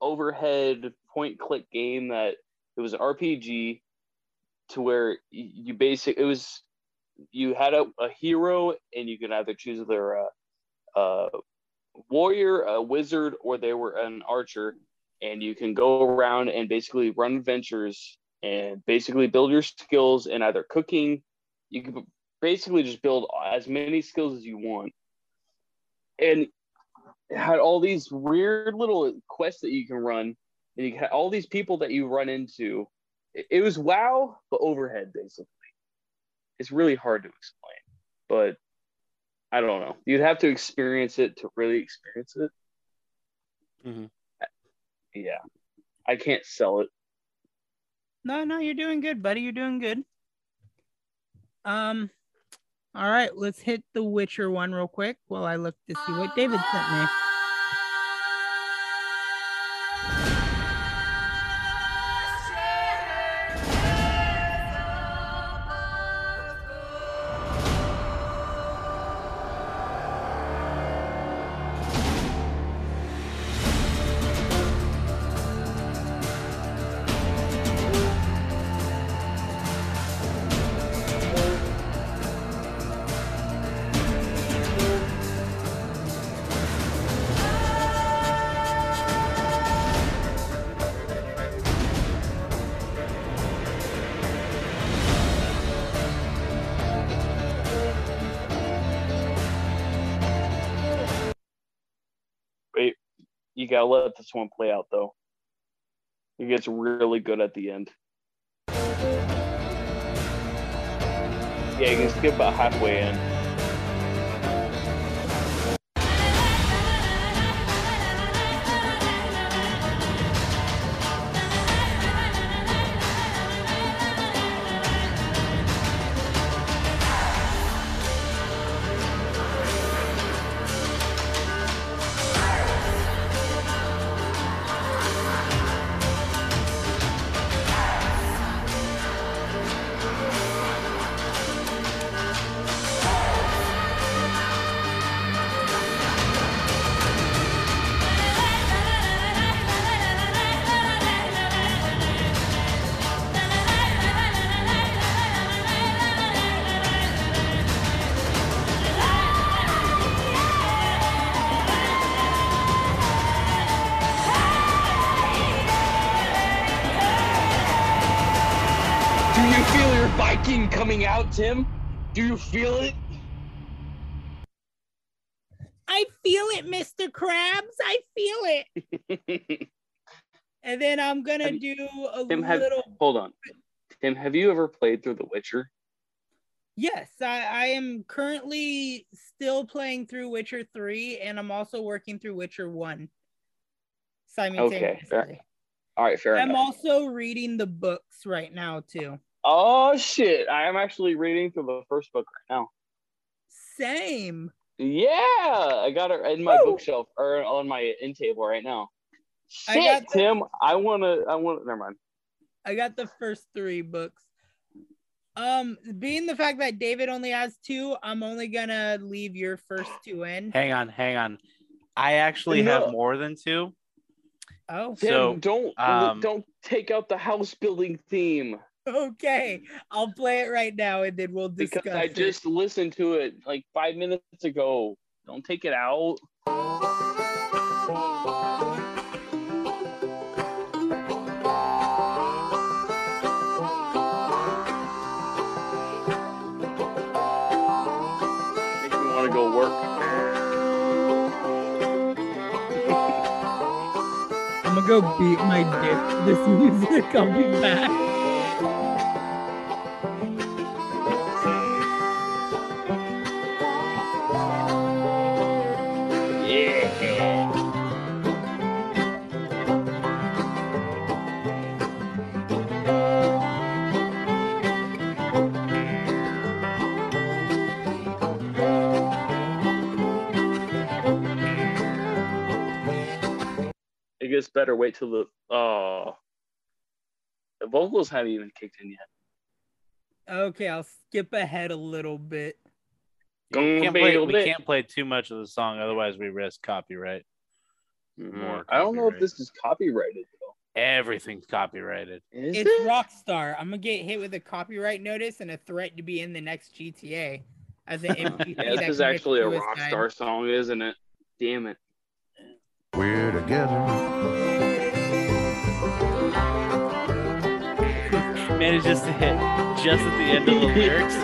overhead point click game that it was an RPG to where y- you basic it was you had a, a hero and you could either choose their warrior, a wizard, or they were an archer, and you can go around and basically run adventures and basically build your skills in either cooking. You can basically just build as many skills as you want, and it had all these weird little quests that you can run, and you had all these people that you run into. It was WoW, but overhead basically. It's really hard to explain, but I don't know. You'd have to experience it to really experience it. Mhm. Yeah, I can't sell it. No, no, you're doing good, buddy. You're doing good. Um, all right, let's hit the Witcher one real quick while I look to see what David sent me. Gotta let this one play out though. It gets really good at the end. Yeah, you can skip about halfway in. Tim? Do you feel it? I feel it, Mr. Krabs. I feel it. [LAUGHS] And then I'm gonna Have do a Tim, have- little. Hold on. Tim, have you ever played through The Witcher? Yes, I, I am currently still playing through Witcher 3, and I'm also working through Witcher 1 simultaneously. Okay, fair. All right, fair I'm enough. also reading the books right now too. Oh shit! I am actually reading through the first book right now. Same. Yeah, I got it in my Woo! bookshelf or on my end table right now. I Shit, got the- Tim, I wanna, I want. Never mind. I got the first three books. Um, being the fact that David only has two, I'm only gonna leave your first two in. Hang on, hang on. I actually No. have more than two. Oh, Tim, So, don't um, don't take out the house building theme okay. I'll play it right now, and then we'll discuss. because I it. just listened to it like five minutes ago. Don't take it out. Makes me want to go work. I'm gonna go beat my dick. This music. I'll be back. It gets better. Wait till the oh, the vocals haven't even kicked in yet. Okay, I'll skip ahead a little bit. We can't, play, Build we can't play too much of the song, otherwise we risk copyright. Mhm. More I don't know if this is copyrighted though. Everything's copyrighted. Is It's it? Rockstar. I'm gonna get hit with a copyright notice and a threat to be in the next GTA as an [LAUGHS] NPC. Yeah, this is actually a suicide. Rockstar song, isn't it? Damn it. We're together. Managed just to hit just at the end of the lyrics.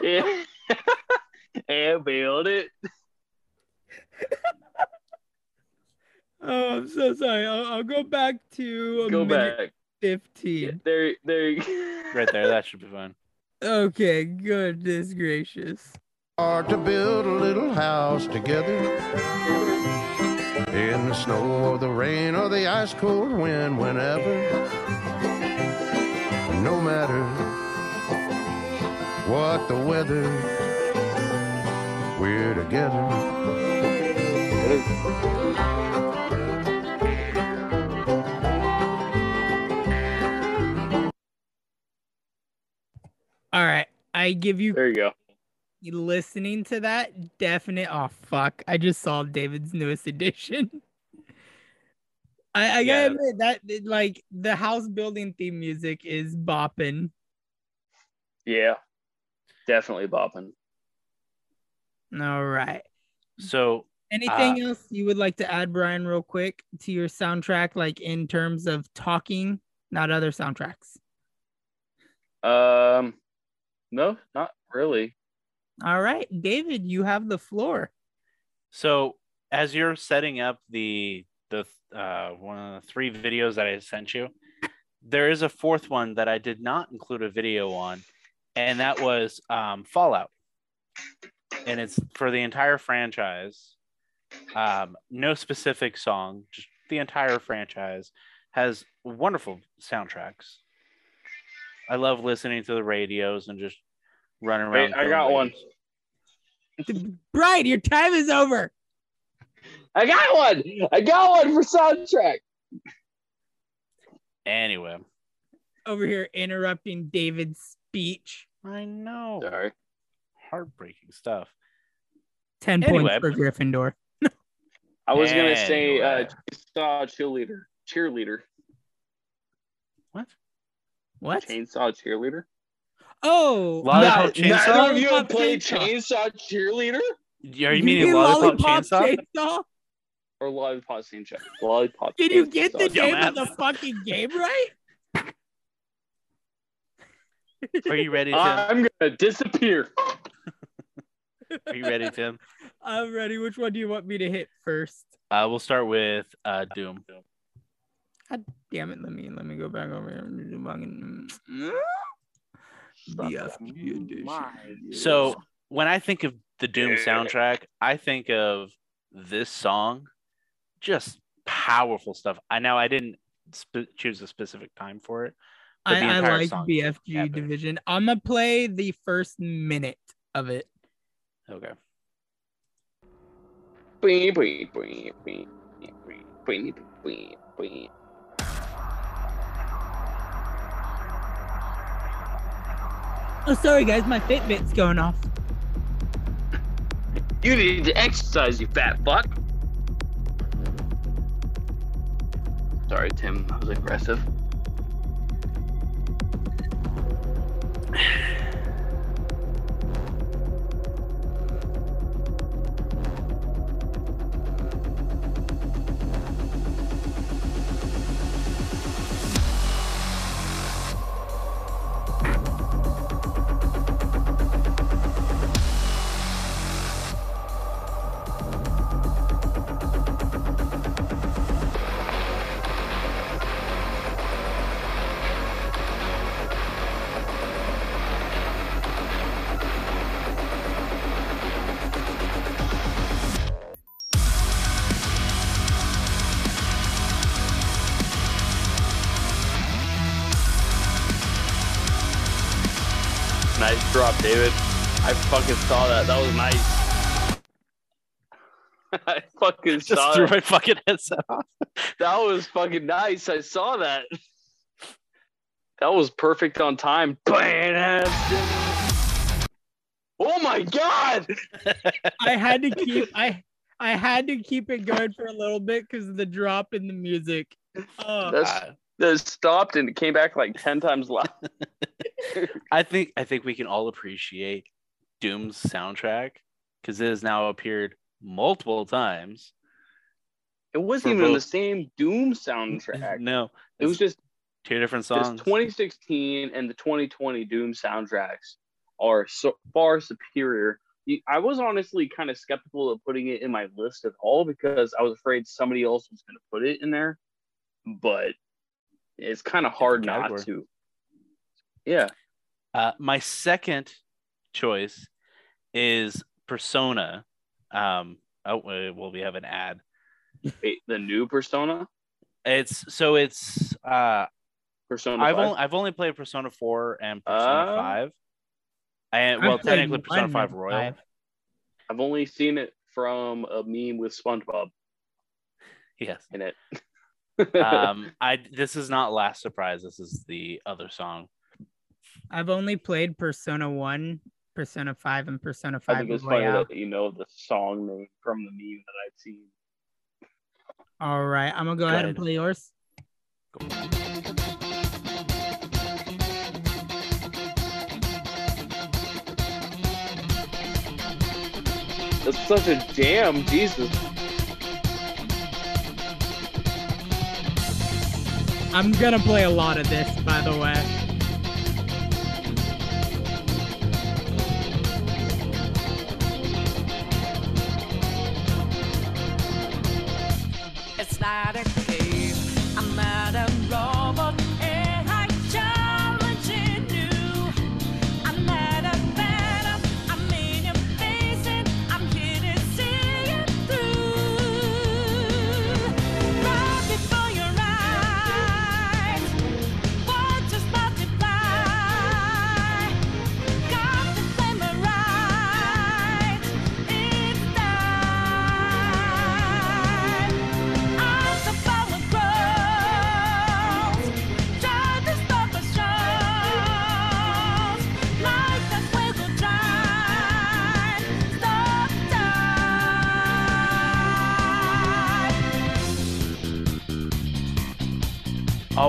yeah. [LAUGHS] and build it. Oh, I'm so sorry. I'll, I'll go back to a Go minute back. 15. Yeah, there, there. right there, that should be fun. Okay, goodness gracious. Or to build a little house together. In the snow or the rain or the ice cold wind, whenever. No matter what the weather, we're together. All right, I give you There you go. Listening to that definite. Oh fuck! I just saw David's newest edition. [LAUGHS] I, I Yeah. gotta admit that that, like the house building theme music is bopping. Yeah. Definitely bopping. All right. So Anything else you would like to add, Brian, real quick to your soundtrack, like in terms of talking, not other soundtracks? Um, no, not really. All right, David, you have the floor. So as you're setting up the the uh, one of the three videos that I sent you, there is a fourth one that I did not include a video on, and that was um, Fallout, and it's for the entire franchise. Um, no specific song, just the entire franchise has wonderful soundtracks. I love listening to the radios and just running around. Wait, I killing got one. Radios. Brian, your time is over. I got one. I got one for soundtrack. Anyway, Over here interrupting David's speech. I know. Sorry. Heartbreaking stuff. 10 Anyway. points for Gryffindor. [LAUGHS] I was gonna say uh, chainsaw cheerleader. Cheerleader. What? What? Chainsaw cheerleader. Oh, Lollipop Not- Chainsaw? Neither of you have played Chainsaw. Chainsaw cheerleader. Are you meaning Lollipop, Chainsaw? Chainsaw? or Lollipop Sunshine. Lollipop. Did you get the song. name of the fucking game right? Are you ready, Tim? I'm gonna disappear. Are you ready, Tim? [LAUGHS] I'm ready. Which one do you want me to hit first? Uh, we'll start with uh, Doom. Damn it! Let me let me go back over here. BFG Division. So when I think of the Doom soundtrack, I think of this song, just powerful stuff. I know I didn't sp- choose a specific time for it. I, I like song BFG division. I'm gonna play the first minute of it. Okay. Bwee, bwee, bwee, bwee, bwee, bwee, bwee, bwee. Oh, sorry guys, my Fitbit's going off. You need to exercise, you fat fuck. Sorry, Tim. That was aggressive. [SIGHS] [SIGHS] [SIGHS] fucking saw that. That was nice. [LAUGHS] I fucking [LAUGHS] saw Just threw that. my fucking headset off. That was fucking nice. I saw that. That was perfect on time. Oh my god! [LAUGHS] I had to keep I I had to keep it going for a little bit because of the drop in the music. Oh, That's Uh, that stopped and it came back like ten times loud. I think I think we can all appreciate Doom's soundtrack because it has now appeared multiple times. It wasn't even the same Doom soundtrack. No, It was just two different songs. 2016 and the 2020 Doom soundtracks are so far superior. I was honestly kind of skeptical of putting it in my list at all because I was afraid somebody else was going to put it in there, but it's kind of hard not to. Yeah, Uh, my second choice is Persona. Um, oh, uh, well, we have an ad. Wait, the new Persona, It's so it's uh, Persona. I've 5? only I've only played Persona four and Persona Oh. five, and I've well, technically Persona five of Royal. five. I've only seen it from a meme with SpongeBob Yes. in it. [LAUGHS] Um, I this is not Last Surprise. This is the other song. I've only played Persona 1, Persona 5, and Persona 5 I 5 think it's funny Royal. that you know the song name from the meme that I've seen. All right, I'm gonna go, Go ahead ahead. and play yours. That's such a jam, Jesus. I'm gonna play a lot of this, by the way. It's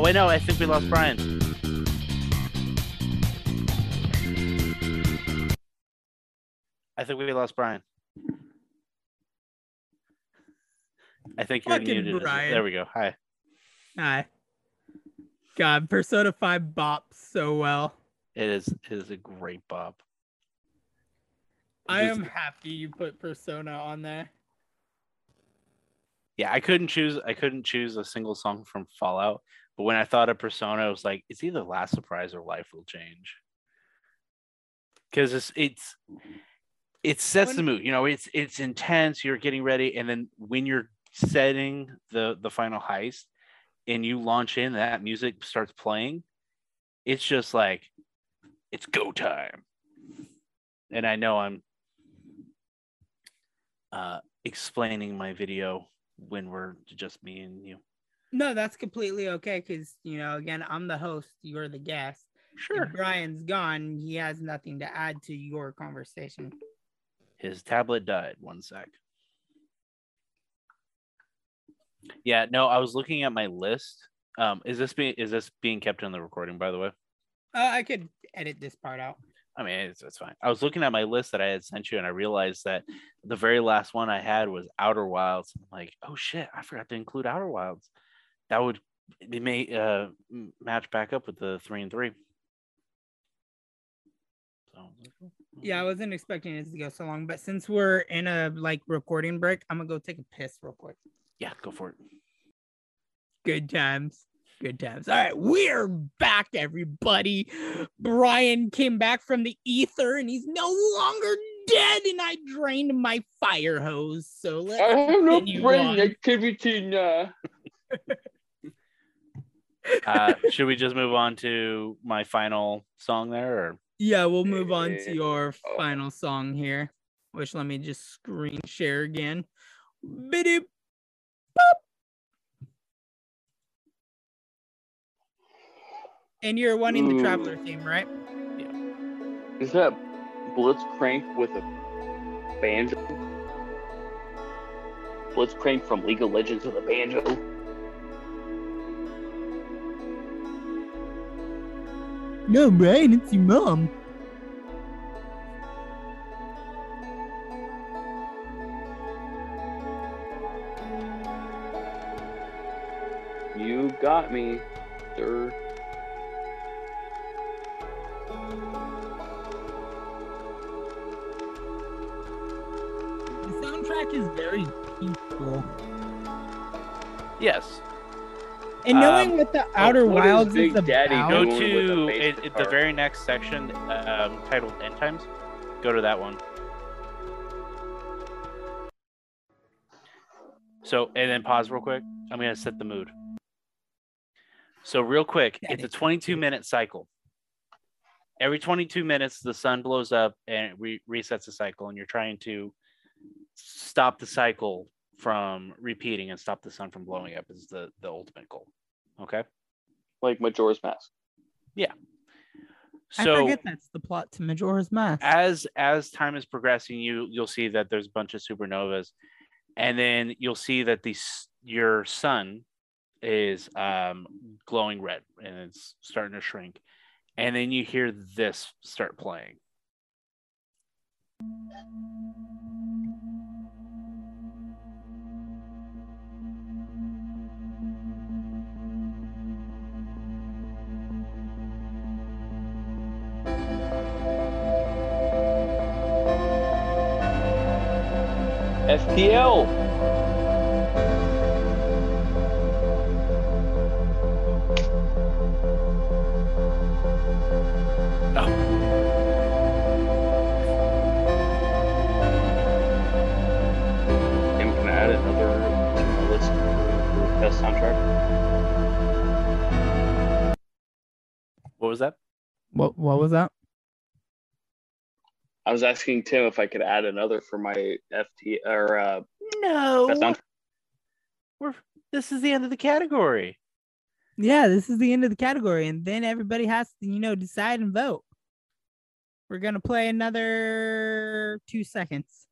Oh wait, no, I think we lost Brian. I think we lost Brian. I think you're Fucking muted. Brian. There we go. Hi. Hi. God, Persona 5 bops so well. It is it is a great bop. I am happy you put Persona on there. Yeah, I couldn't choose. I couldn't choose a single song from Fallout. But when I thought of Persona, I was like, it's either the Last Surprise or Life Will Change. Because it's it's it sets the mood. You know, it's it's intense. You're getting ready, and then when you're setting the the final heist, and you launch in, that music starts playing. It's just like it's go time. And I know I'm uh, explaining my video when we're just me and you. No, that's completely okay because, you know, again, I'm the host, you're the guest. Sure. If Brian's gone, he has nothing to add to your conversation. His tablet died. One sec. Yeah, no, I was looking at my list. Um, is this being is this being kept in the recording, by the way? Uh, I could edit this part out. I mean, it's, it's fine. I was looking at my list that I had sent you, and I realized that the very last one I had was Outer Wilds. I'm like, oh shit, I forgot to include Outer Wilds. That would it may uh match back up with the three and three. So Yeah, I wasn't expecting it to go so long, but since we're in a like recording break, I'm gonna go take a piss real quick. yeah, go for it. Good times. Good times. All right, we're back, everybody. Brian came back from the ether and he's no longer dead, and I drained my fire hose. So let's I have no continue brain on. activity now. [LAUGHS] Uh, should we just move on to my final song there, or Yeah, we'll move on to Eh, your oh. final song here, which let me just screen share again. Biddy boop. And you're wanting the traveler hmm. theme, right? Yeah. Is that Blitzcrank with a banjo? Blitzcrank from League of Legends with a banjo? No, Brian, it's your mom. You got me, sir. The soundtrack is very peaceful. yes, And knowing Um, what the Outer what is Wilds Big is Daddy about, go Going with a to it, it- the very next section um, titled "End Times." Go to that one. So, and then pause real quick. I'm gonna set the mood. So, real quick, it's a 22 minute cycle. Every 22 minutes, the sun blows up and it re- resets the cycle, and you're trying to stop the cycle from repeating and stop the sun from blowing up. Is the the ultimate goal. Okay. Like Majora's Mask. I So forget that's the plot to Majora's Mask. as as time is progressing, you you'll see that there's a bunch of supernovas, and then you'll see that these your sun is um, glowing red and it's starting to shrink, and then you hear this start playing. FTL. Tim, can I add another to my list for best soundtrack? What was that? What what was that? I was asking Tim if I could add another for my FT or uh, No, best we're this is the end of the category. Yeah, this is the end of the category, and then everybody has to, you know, decide and vote. We're gonna play another two seconds.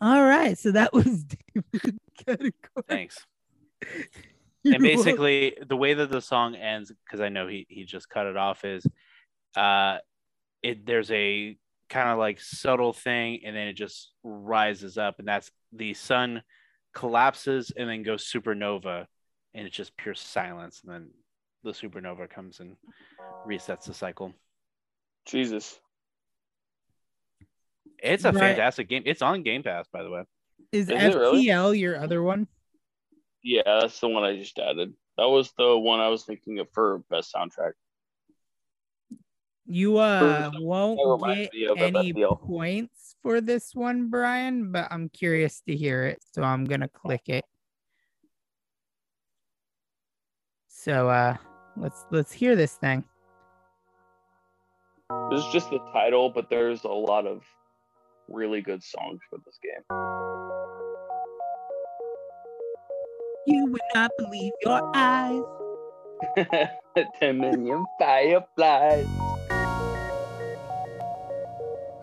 All right, so that [LAUGHS] was David's category. Thanks. [LAUGHS] And basically the way that the song ends because i know he, he just cut it off is uh it there's a kind of like subtle thing, and then it just rises up, and that's the sun collapses and then goes supernova, and it's just pure silence, and then the supernova comes and resets the cycle. Jesus. It's a Right. fantastic game. It's on Game Pass, by the way. Is, Is it really? Your other one? Yeah, that's the one I just added. That was the one I was thinking of for best soundtrack. You uh won't get any points for this one, Brian, but I'm curious to hear it, so I'm gonna click it. So uh let's let's hear this thing. This is just the title, but there's a lot of really good songs for this game. You would not believe your eyes. [LAUGHS] 10 million fireflies.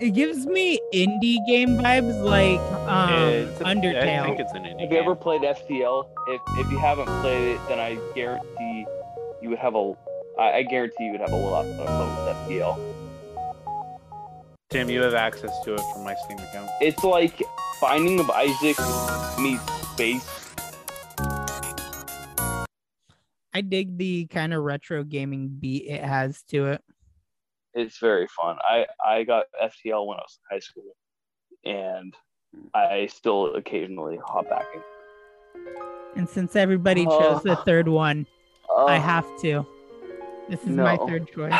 It gives me indie game vibes like um It's a- I think Undertale. it's an indie Have you ever played FTL? If if you haven't played it, then I guarantee you would have a. I, I guarantee you would have a lot of fun with FTL. Tim, you have access to it from my Steam account. It's like Binding of Isaac meets space. I dig the kind of retro gaming beat it has to it. It's very fun. I I got FTL when I was in high school, and I still occasionally hop back in. And since everybody chose the Oh. third one, I Oh, have to. This is my third [SIGHS] choice.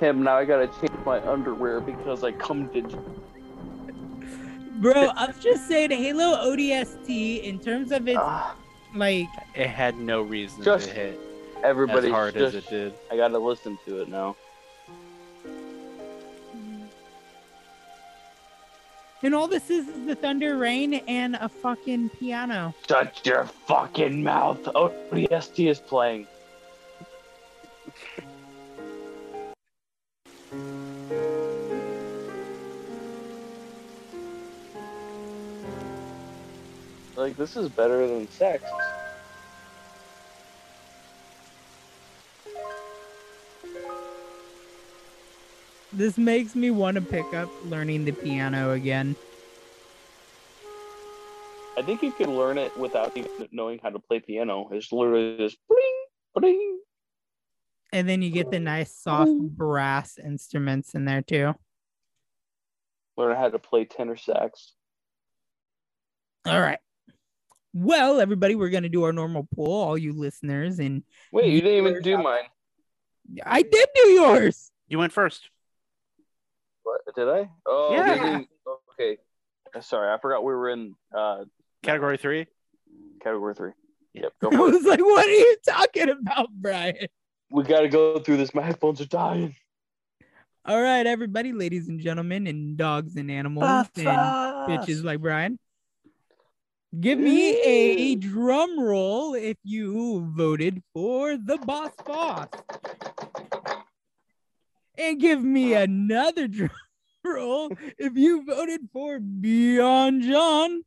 Him now. I gotta change my underwear because I come to. Bro, I'm just saying Halo ODST in terms of its Ah, like It had no reason Just to hit everybody as hard just, as it did. I gotta listen to it now. And all this is the thunder rain and a fucking piano. Shut your fucking mouth. ODST is playing. Like this is better than sex. This makes me want to pick up learning the piano again. I think you can learn it without even knowing how to play piano. It's literally just bling, bling. And then you get the nice soft brass instruments in there too. Learn how to play tenor sax. All right. Well, everybody, we're gonna do our normal poll, all you listeners, and Wait, you didn't even do out mine. I did do yours. You went first. What did I? Oh, Yeah. didn't- Okay. Uh, Sorry, I forgot we were in uh, Category three. category three. Yep, go [LAUGHS] I for it. was like, what are you talking about, Brian? We gotta go through this. My headphones are dying. All right, everybody, ladies and gentlemen, and dogs and animals and bitches like Brian. Give me a drum roll if you voted for the Boss Foss. And give me uh, another [LAUGHS] drum roll if you voted for BeeonJohn.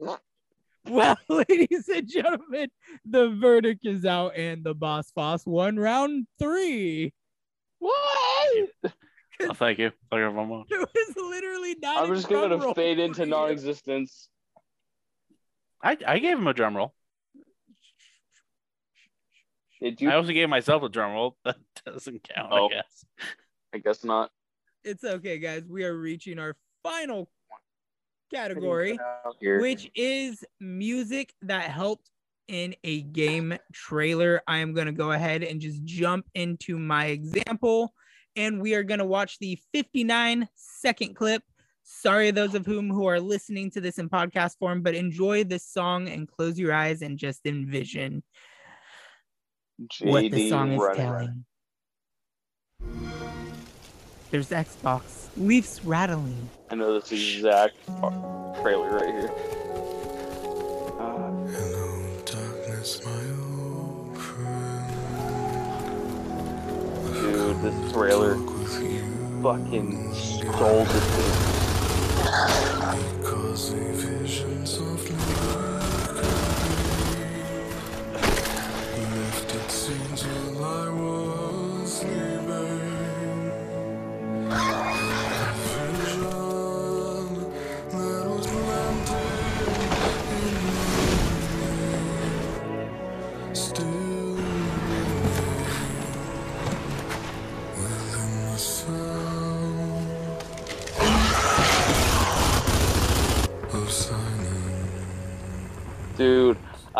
[LAUGHS] Well, [LAUGHS] ladies and gentlemen, the verdict is out and the Boss Foss won round three. What? Oh, thank you. Thank you very much. It was literally not. I'm a just gonna fade into non-existence. I, I gave him a drum roll. Did you? I also gave myself a drum roll. [LAUGHS] That doesn't count, Oh. I guess. I guess not. It's okay, guys. We are reaching our final category, which is music that helped in a game trailer. I am going to go ahead and just jump into my example, and we are going to watch the 59 second clip. Sorry, those of whom who are listening to this in podcast form, but enjoy this song and close your eyes and just envision what the song is running. telling. There's Xbox. Leafs rattling. I know this exact trailer right here. Uh, Hello, darkness, my old friend. dude, this trailer Talk with you fucking stole the thing.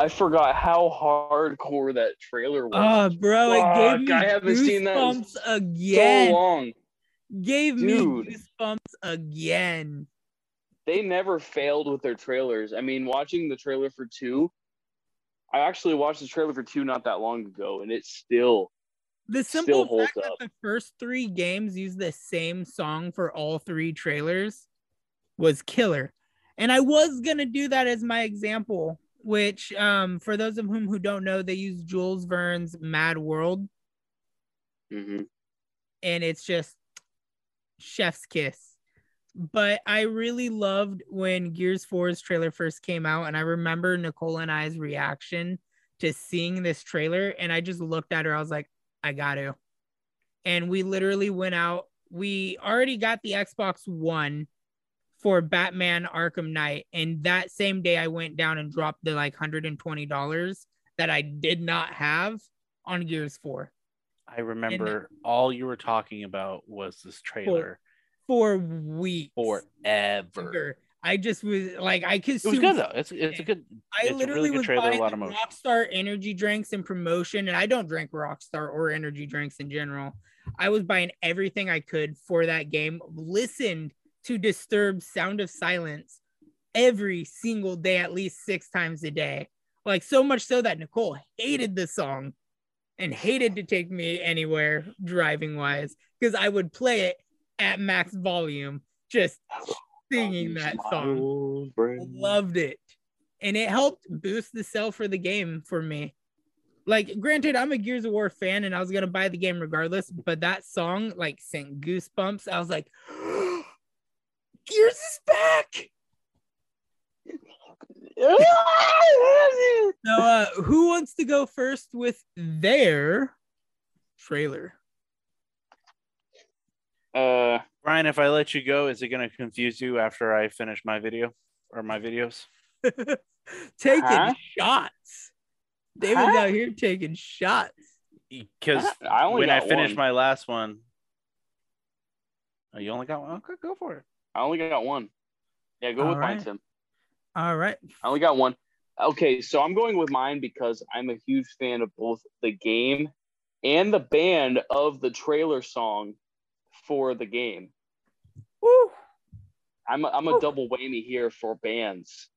I forgot how hardcore that trailer was. Oh, bro, it gave me I haven't seen that in goosebumps so long. Gave Dude. me goosebumps again. They never failed with their trailers. I mean, watching the trailer for two, I actually watched the trailer for two not that long ago, and it's still The Still simple holds fact up. that the first three games use the same song for all three trailers was killer. And I was gonna do that as my example, which um for those of whom who don't know, they use Jules Verne's Mad World, Mhm. and it's just chef's kiss. But I really loved when Gears 4's trailer first came out, and I remember Nicole and I's reaction to seeing this trailer, and I just looked at her. I was like, I got to. And we literally went out. We already got the Xbox One for Batman Arkham Knight, and that same day I went down and dropped the like hundred and twenty dollars that I did not have on Gears 4 I remember all you were talking about was this trailer for weeks. forever. I just was like, I could. It was good though. It's it's a good. I a literally really was trailer, a buying lot of motion. Rockstar energy drinks and promotion, and I don't drink Rockstar or energy drinks in general. I was buying everything I could for that game. Listened to Disturbed Sound of Silence every single day, at least six times a day. Like so much so that Nicole hated the song and hated to take me anywhere driving wise because I would play it at max volume, just singing that song. Loved it. And it helped boost the sell for the game for me. Like granted i'm a gears of war fan and i was gonna buy the game regardless but that song like sent goosebumps. I was like gears is back [LAUGHS] so uh who wants to go first with their trailer Uh, Brian, if I let you go, is it going to confuse you after I finish my video or my videos? [LAUGHS] taking Huh? shots david's Huh? out here taking shots Because I only when I got finished one. my last one, oh, you only got one. Okay, go for it. I only got one. Yeah, go with All mine. Tim. all right I only got one. Okay, so I'm going with mine because I'm a huge fan of both the game and the band of the trailer song for the game. Woo. I'm a, I'm a Woo. double whammy here for bands.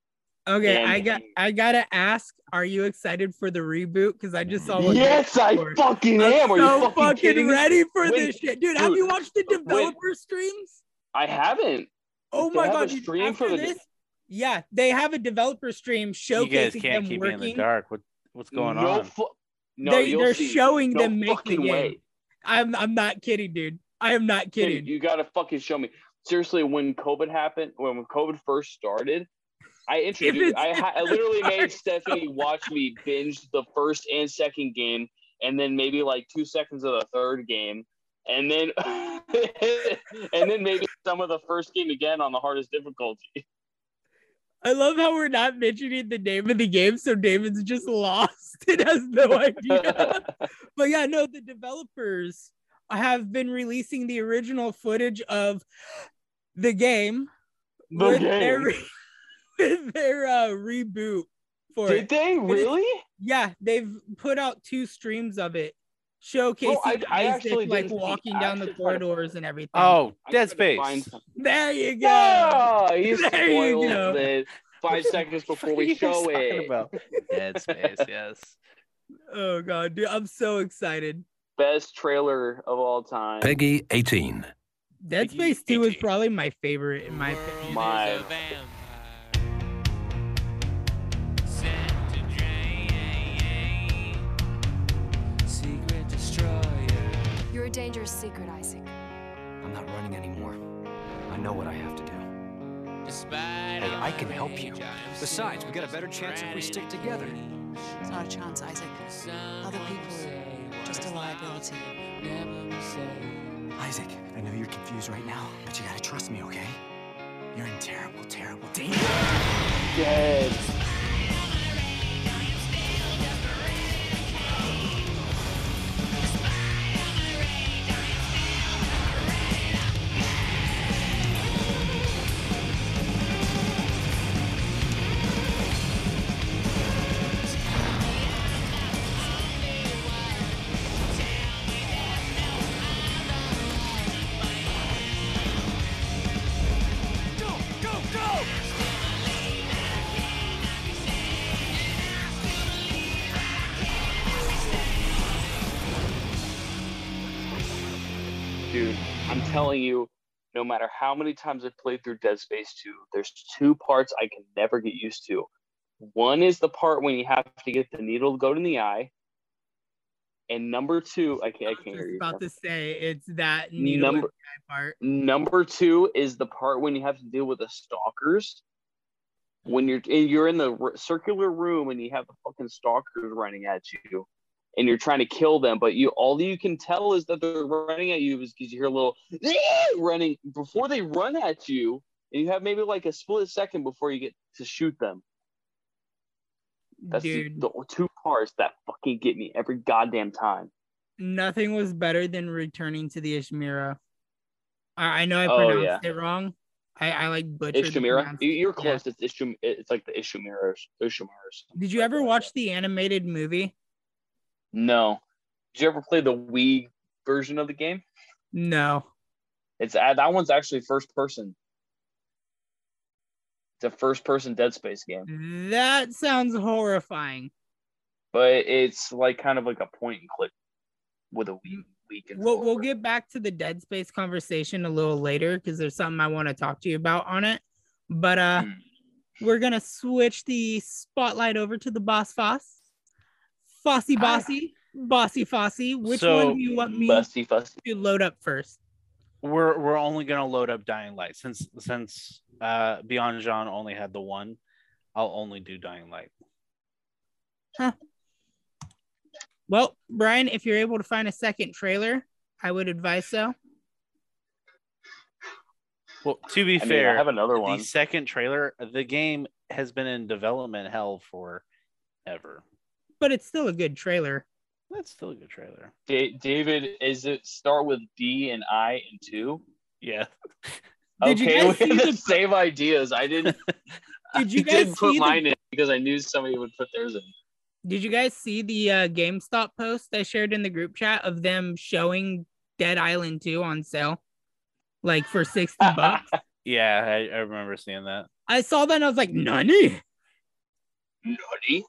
Okay, And- I got I gotta ask, are you excited for the reboot? Because I just saw one. Yes, I fucking I'm. Are so you fucking, fucking ready for When- this shit, dude. Have you watched the when- developer streams? I haven't. Oh They my god, dude, stream after for the- this, yeah, they have a developer stream showcasing You guys can't them keep me in the dark. What what's going no on? Fu- no, they're you'll they're see. showing No them make the fucking game. way. I'm I'm not kidding, dude. I am not Dude, kidding. you gotta fucking show me. Seriously, when COVID happened, when COVID first started, I [LAUGHS] introduced. I, I literally [LAUGHS] made Stephanie watch me binge the first and second game, and then maybe like two seconds of the third game, and then [LAUGHS] and then maybe some of the first game again on the hardest difficulty. I love how we're not mentioning the name of the game, so David's just lost [LAUGHS] and has no [LAUGHS] idea. but yeah, no, the developers have been releasing the original footage of the game the with their re- with their uh, reboot for Did it. they really? Yeah, they've put out two streams of it showcasing I- I Isaac, like didn't see- walking down the actually to- corridors and everything. Oh, Dead tried to find Space. there you go. Oh, he [LAUGHS] There you go. it five seconds before we show it. about? [LAUGHS] Dead Space, yes. Oh god, dude, I'm so excited. Best trailer of all time. PEGI 18. Dead Peggy Space 2 is probably my favorite in my opinion. My You're a dangerous secret, Isaac. I'm not running anymore. I know what I have to do. Hey, I can help you. Besides, we got a better chance if we stick together. It's not a chance, Isaac. Other people are just a liability. Isaac, I know you're confused right now, but you gotta trust me, okay? You're in terrible, terrible danger. dead. I'm telling you, no matter how many times I've played through Dead Space 2, there's two parts I can never get used to. One is the part when you have to get the needle to go in the eye. And number two, I can't, I I can't was hear you. about to say it's that needle Number- part. Number two is the part when you have to deal with the stalkers. When you're you're in the circular room and you have the fucking stalkers running at you, and you're trying to kill them, but you all you can tell is that they're running at you is because you hear a little running before they run at you, and you have maybe like a split second before you get to shoot them. That's the, Dude, the two parts that fucking get me every goddamn time. nothing was better than returning to the Ishmira. I, I know I Oh, pronounced yeah. it wrong. I, I like butchered the Ishimira, You- you're yeah. close. It's Ishim. It's like the Ishimira. Ishimars. Did you ever watch the animated movie? No. Did you ever play the Wii version of the game? No. It's uh, that one's actually first person. It's a first person Dead Space game, That sounds horrifying. but it's like kind of like a point and click with a Wii. Wii We'll, we'll get back to the Dead Space conversation a little later because there's something I want to talk to you about on it. But uh, Hmm. we're gonna switch the spotlight over to the Boss Foss, Fossy Hi. Bossy, Bossy Fossy. Which So, one do you want me Busty fussy. to load up first? We're we're only gonna load up Dying Light since since uh BeeonJohn only had the one. I'll only do Dying Light. Huh. Well, Brian, if you're able to find a second trailer, I would advise so. Well, to be I mean, fair, I have another one. the second trailer, the game has been in development hell for ever. But it's still a good trailer. That's still a good trailer. Da- David, is it start with D and I and two? Yeah. Did you okay, guys we have see the the- same ideas. I didn't. [LAUGHS] Did you I guys didn't put see the- mine in because I knew somebody would put theirs in. Did you guys see the uh, GameStop post I shared in the group chat of them showing Dead Island 2 on sale? Like for 60 [LAUGHS] bucks? Yeah, I, I remember seeing that. I saw that and I was like, Nani? Nutty.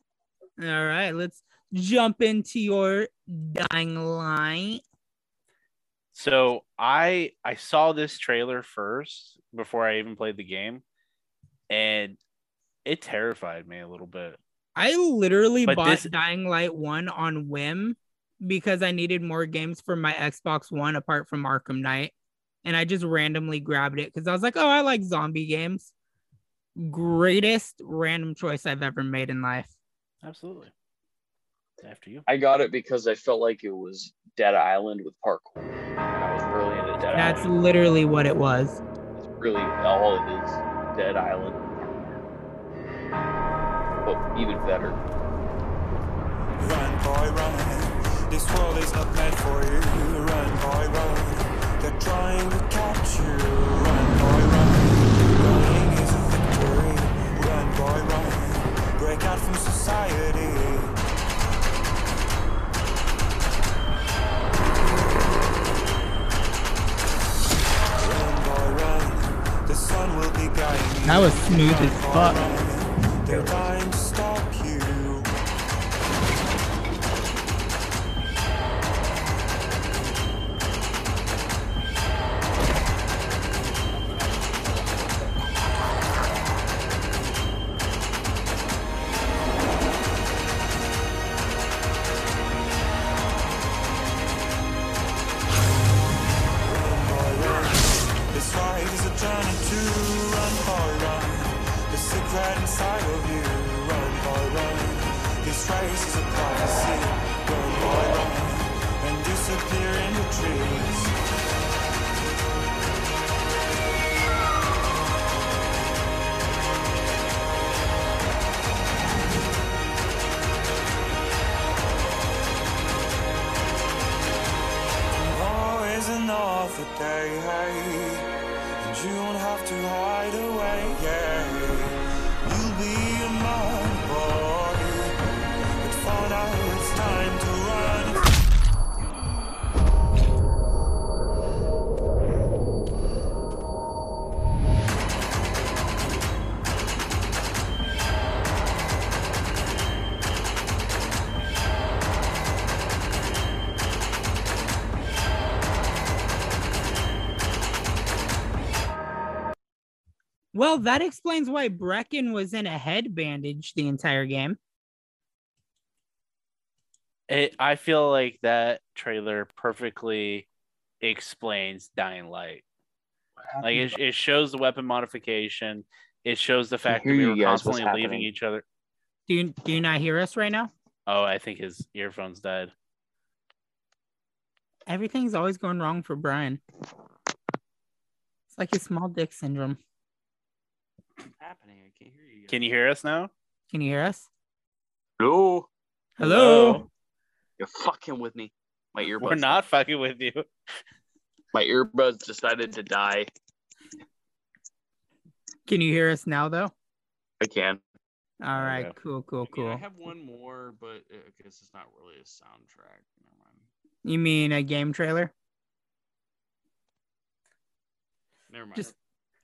All right, let's jump into your dying light. So I I saw this trailer first before I even played the game, and it terrified me a little bit. I literally But bought this- Dying Light 1 on whim because I needed more games for my Xbox One apart from Arkham Knight. And I just randomly grabbed it because I was like, oh, I like zombie games. Greatest random choice I've ever made in life. Absolutely. After you. I got it because I felt like it was Dead Island with parkour. I was really into Dead That's Island. literally what it was. It's really all it is. Dead Island. But even better. Run, boy, run. This world is not meant for you. Run, boy, run. They're trying to catch you. Run, boy, run. Be guiding you. That was smooth as fuck. Well, that explains why Brecken was in a head bandage the entire game. It, I feel like that trailer perfectly explains Dying Light. Like it, it shows the weapon modification. It shows the fact that we you were constantly leaving each other. Do you do you not hear us right now? Oh, I think his earphones died. Everything's always going wrong for Brian. It's like his small dick syndrome. happening? I can't hear you. Guys. Can you hear us now? Can you hear us? Hello. Hello. You're fucking with me. My earbuds. We're not fucking with you. My earbuds decided to die. Can you hear us now though? I can. All right, Okay. cool, cool, I mean, cool. I have one more, but uh, I guess it's not really a soundtrack. Never mind. You mean a game trailer? Never mind. Just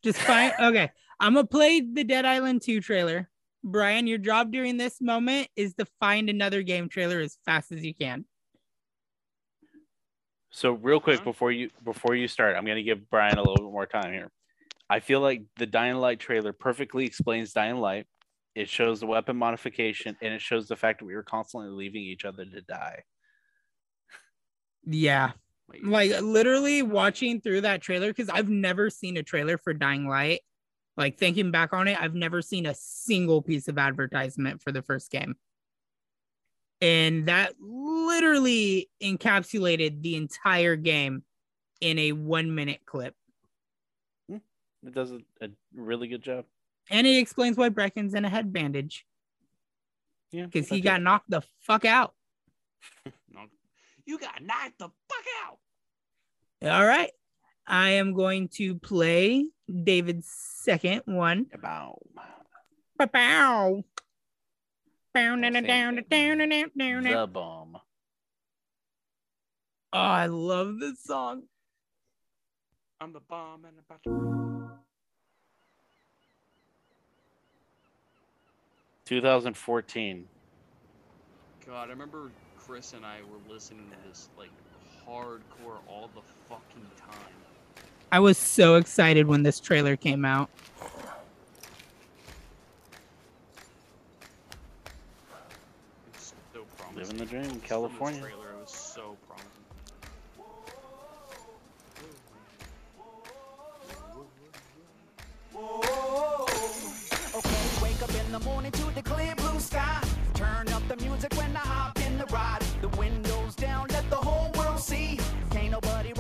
just fine. Okay. I'm gonna play the Dead Island 2 trailer. Brian, your job during this moment is to find another game trailer as fast as you can. So real quick before you before you start, I'm gonna give Brian a little bit more time here. I feel like the Dying Light trailer perfectly explains Dying Light. It shows the weapon modification and it shows the fact that we were constantly leaving each other to die. Yeah. Like literally watching through that trailer because I've never seen a trailer for Dying Light. Like thinking back on it, I've never seen a single piece of advertisement for the first game. And that literally encapsulated the entire game in a one minute clip. Hmm. It does a, a really good job. And it explains why Brecken's in a head bandage Yeah, because he got it. knocked the fuck out. [LAUGHS] You got knocked the fuck out. All right. I am going to play David's second one. Bow. Bow. Down, down, down, thing. down, down, down, down. The bomb. Oh, I love this song. I'm the bomb and about to. 2014. God, I remember Chris and I were listening to this like hardcore all the fucking time. I was so excited when this trailer came out. It's so promising. Living the dream, From this California. Trailer, it was so promising. Okay, wake up in the morning to the clear blue sky. Turn up the music when I hop in the ride. The windows down, let the whole world see. Can't nobody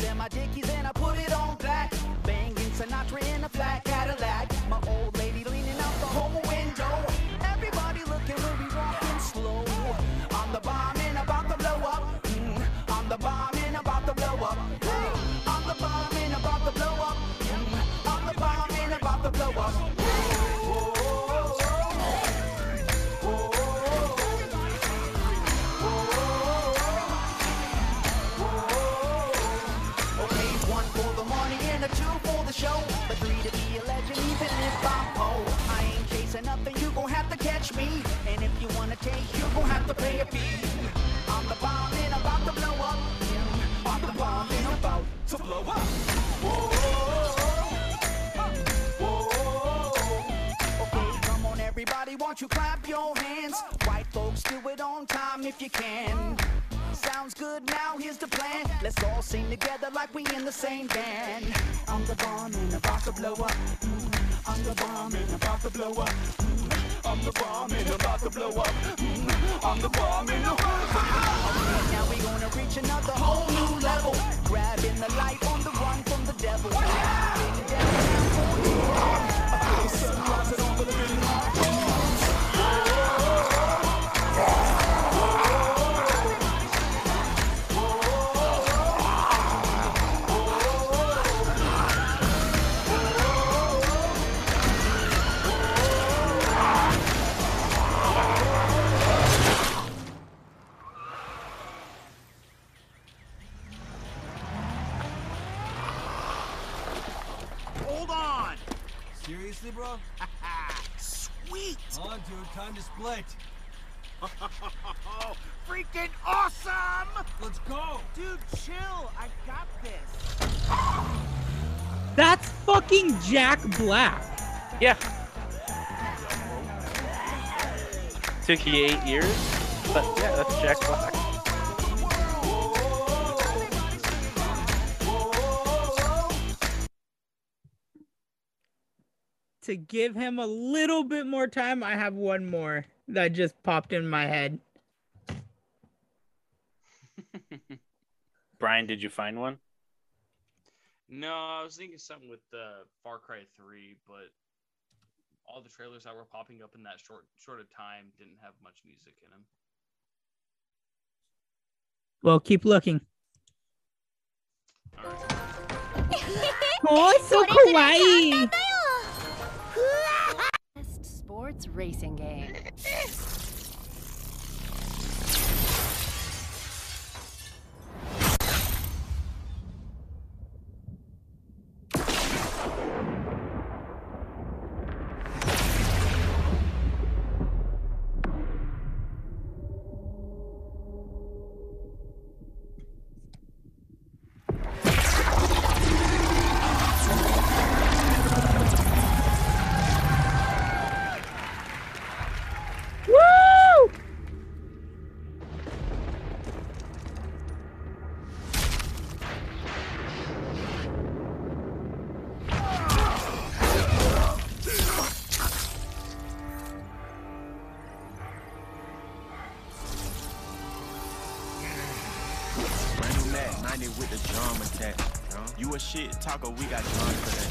and my dickies and I put it on black. Banging Sinatra in a flat won't you clap your hands? White folks do it on time if you can. Sounds good, now here's the plan. Let's all sing together like we in the same band. I'm the bomb and about to blow up. Mm, I'm the bomb and about to blow up. I'm the bomb and about to blow up. Mm, I'm the bomb to blow up. Now we gonna reach another whole new level. Grabbing Jack Black. Yeah. Took you eight years, but yeah, that's Jack Black. To give him a little bit more time, I have one more that just popped in my head. [LAUGHS] Brian, did you find one? No, I was thinking something with uh, Far Cry 3, but all the trailers that were popping up in that short short of time didn't have much music in them. Well, keep looking. [LAUGHS] Oh, it's so kawaii. Best sports racing game. Shit talker, we got done for that.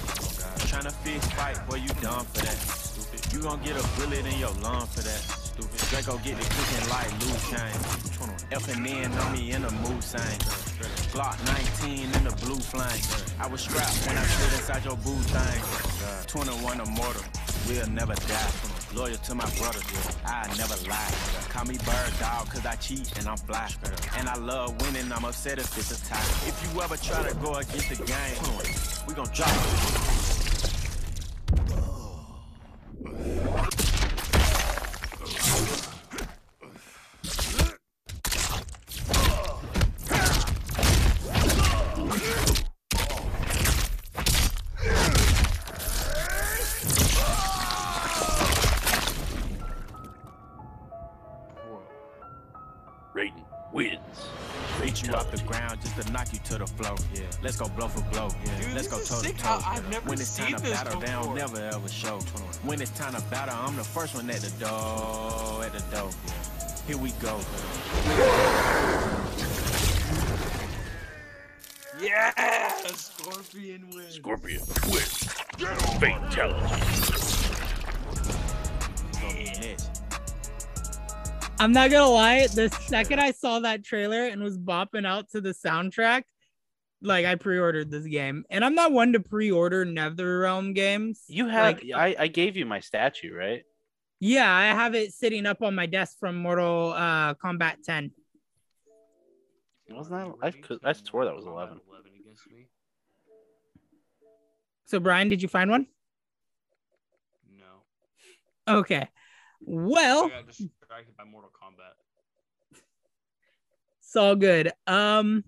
Tryna fix fight, boy, you done for that. Stupid. You gon' get a bullet in your lung for that. Stupid. Draco get the cooking like loose chain. F and N on me in the mood sign. Glock 19 in the blue flame. I was strapped when I slid inside your boo thing. 21 immortal, we'll never die. Loyal to my brother, I never lie. Call me bird dog, cause I cheat and I'm fly. And I love winning, I'm upset if it's a tie. If you ever try to go against the game, we gon' drop it. Knock you to the floor. Yeah. Let's go blow for blow. Yeah. Dude, Let's go this toe to sick toe. how I've never When it's time to this battle, they don't never ever show. When it's time to battle, I'm the first one at the door. At the door. Yeah. Here we go. Yeah, Scorpion wins. Scorpion wins. Fatality. I'm not gonna lie. The second I saw that trailer and was bopping out to the soundtrack, like I pre-ordered this game, and I'm not one to pre-order NetherRealm games. You have Like, I, I gave you my statue, right? yeah, I have it sitting up on my desk from Mortal uh, Kombat 10. Wasn't that? I, could, I swore that was eleven. against me. So Brian, did you find one? No. Okay. Well, I got distracted by Mortal Kombat. it's all good. Um,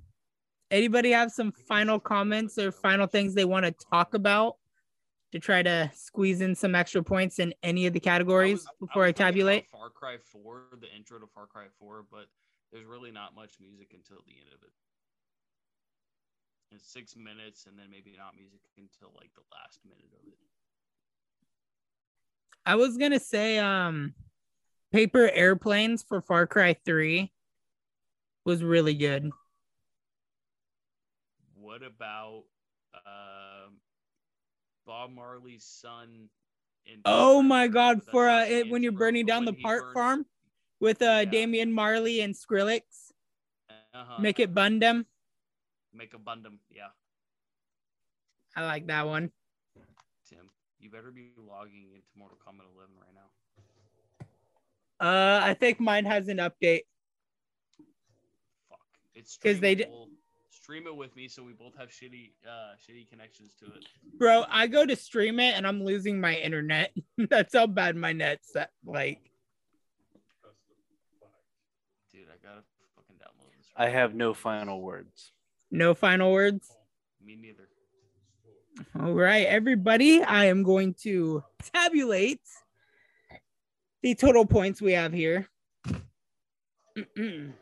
anybody have some final comments or final things they want to talk about to try to squeeze in some extra points in any of the categories before I, was thinking about tabulate? Far Cry 4, the intro to Far Cry 4, but there's really not much music until the end of it. It's six minutes, and then maybe not music until like the last minute of it. I was gonna say um paper airplanes for Far Cry 3 was really good. What about um, Bob Marley's son? In Oh my god, for uh it, when you're burning down the part farm with uh Damian Marley and Skrillex. uh-huh. Make it Bun Dem. Make a bundum, yeah. I like that one. Tim, you better be logging into Mortal Kombat 11 right now. Uh I think mine has an update. Fuck, it's because they did. Stream it with me, so we both have shitty, uh, shitty connections to it. Bro, I go to stream it and I'm losing my internet. [LAUGHS] That's how bad my net's at. Like Dude, I gotta fucking download this. I have no final words. No final words. Me neither. All right, everybody. I am going to tabulate the total points we have here. Dude,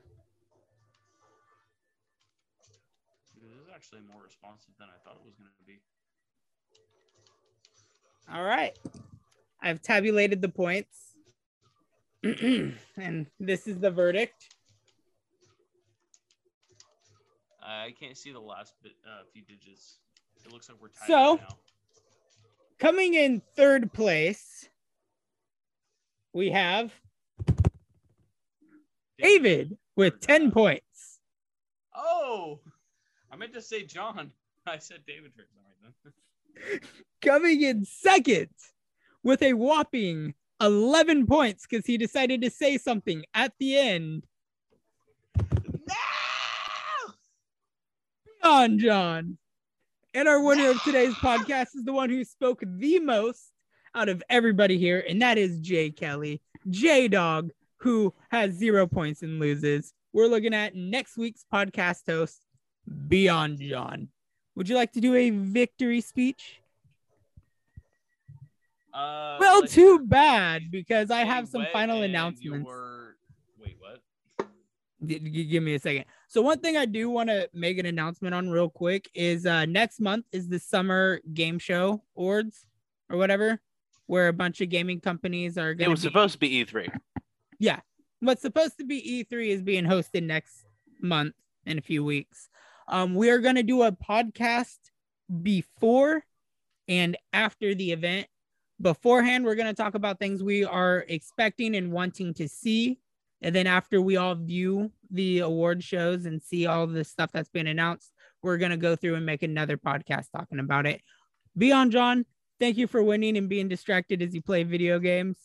this is actually more responsive than I thought it was gonna be. All right. I've tabulated the points. and this is the verdict. I can't see the last bit, uh, few digits. It looks like we're tied So- right now. Coming in third place, we have David with 10 points. Oh, I meant to say John. [LAUGHS] I said David for some reason. [LAUGHS] Coming in second with a whopping 11 points because he decided to say something at the end. On John. And our winner of today's podcast is the one who spoke the most out of everybody here, and that is Jay Kelly, J Dog, who has zero points and loses. We're looking at next week's podcast host, BeeonJohn. Would you like to do a victory speech? Uh, Well, let's too bad because I have some final announcements. Wait, what? G- g- give me a second. So one thing I do want to make an announcement on real quick is uh next month is the summer game show awards or whatever, where a bunch of gaming companies are It going was to be supposed to be E E3. yeah. What's supposed to be E3 is being hosted next month in a few weeks. Um, we are going to do a podcast before and after the event. Beforehand, we're going to talk about things we are expecting and wanting to see. And then after we all view the award shows and see all the stuff that's been announced, we're going to go through and make another podcast talking about it. BeeonJohn, thank you for winning and being distracted as you play video games.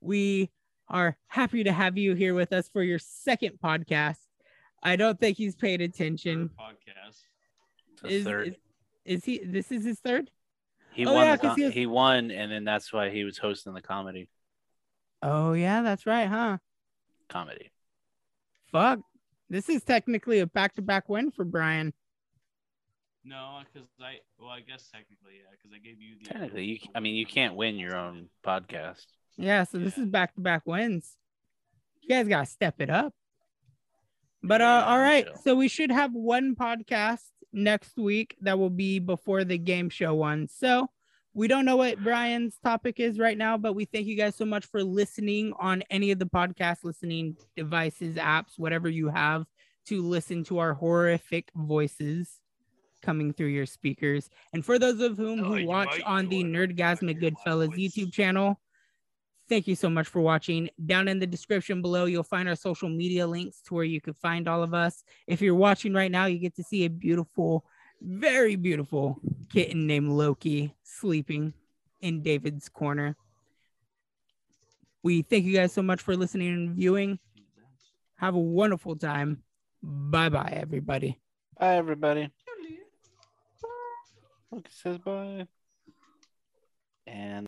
We are happy to have you here with us for your second podcast. I don't think he's paid attention. Podcast. Is, third. is, is he? This is his third. He Oh, won. yeah, com- he he, won, and then that's why he was hosting the comedy. Oh yeah, that's right, huh? Comedy. Fuck. This is technically a back-to-back win for Brian. No, because I. Well, I guess technically, yeah, because I gave you the. Technically, you. I mean, you can't win your own podcast. Yeah, so this is back-to-back wins. You guys gotta step it up. But uh, all right, so we should have one podcast next week that will be before the game show one. So we don't know what Brian's topic is right now, but we thank you guys so much for listening on any of the podcast listening devices, apps, whatever you have to listen to our horrific voices coming through your speakers. And for those of whom who watch on the Nerdgazmic Goodfellas YouTube channel, thank you so much for watching. Down in the description below, you'll find our social media links to where you can find all of us. If you're watching right now, you get to see a beautiful, very beautiful kitten named Loki sleeping in David's corner. We thank you guys so much for listening and viewing. Have a wonderful time. Bye bye, everybody. Bye, everybody. Look, it says bye. And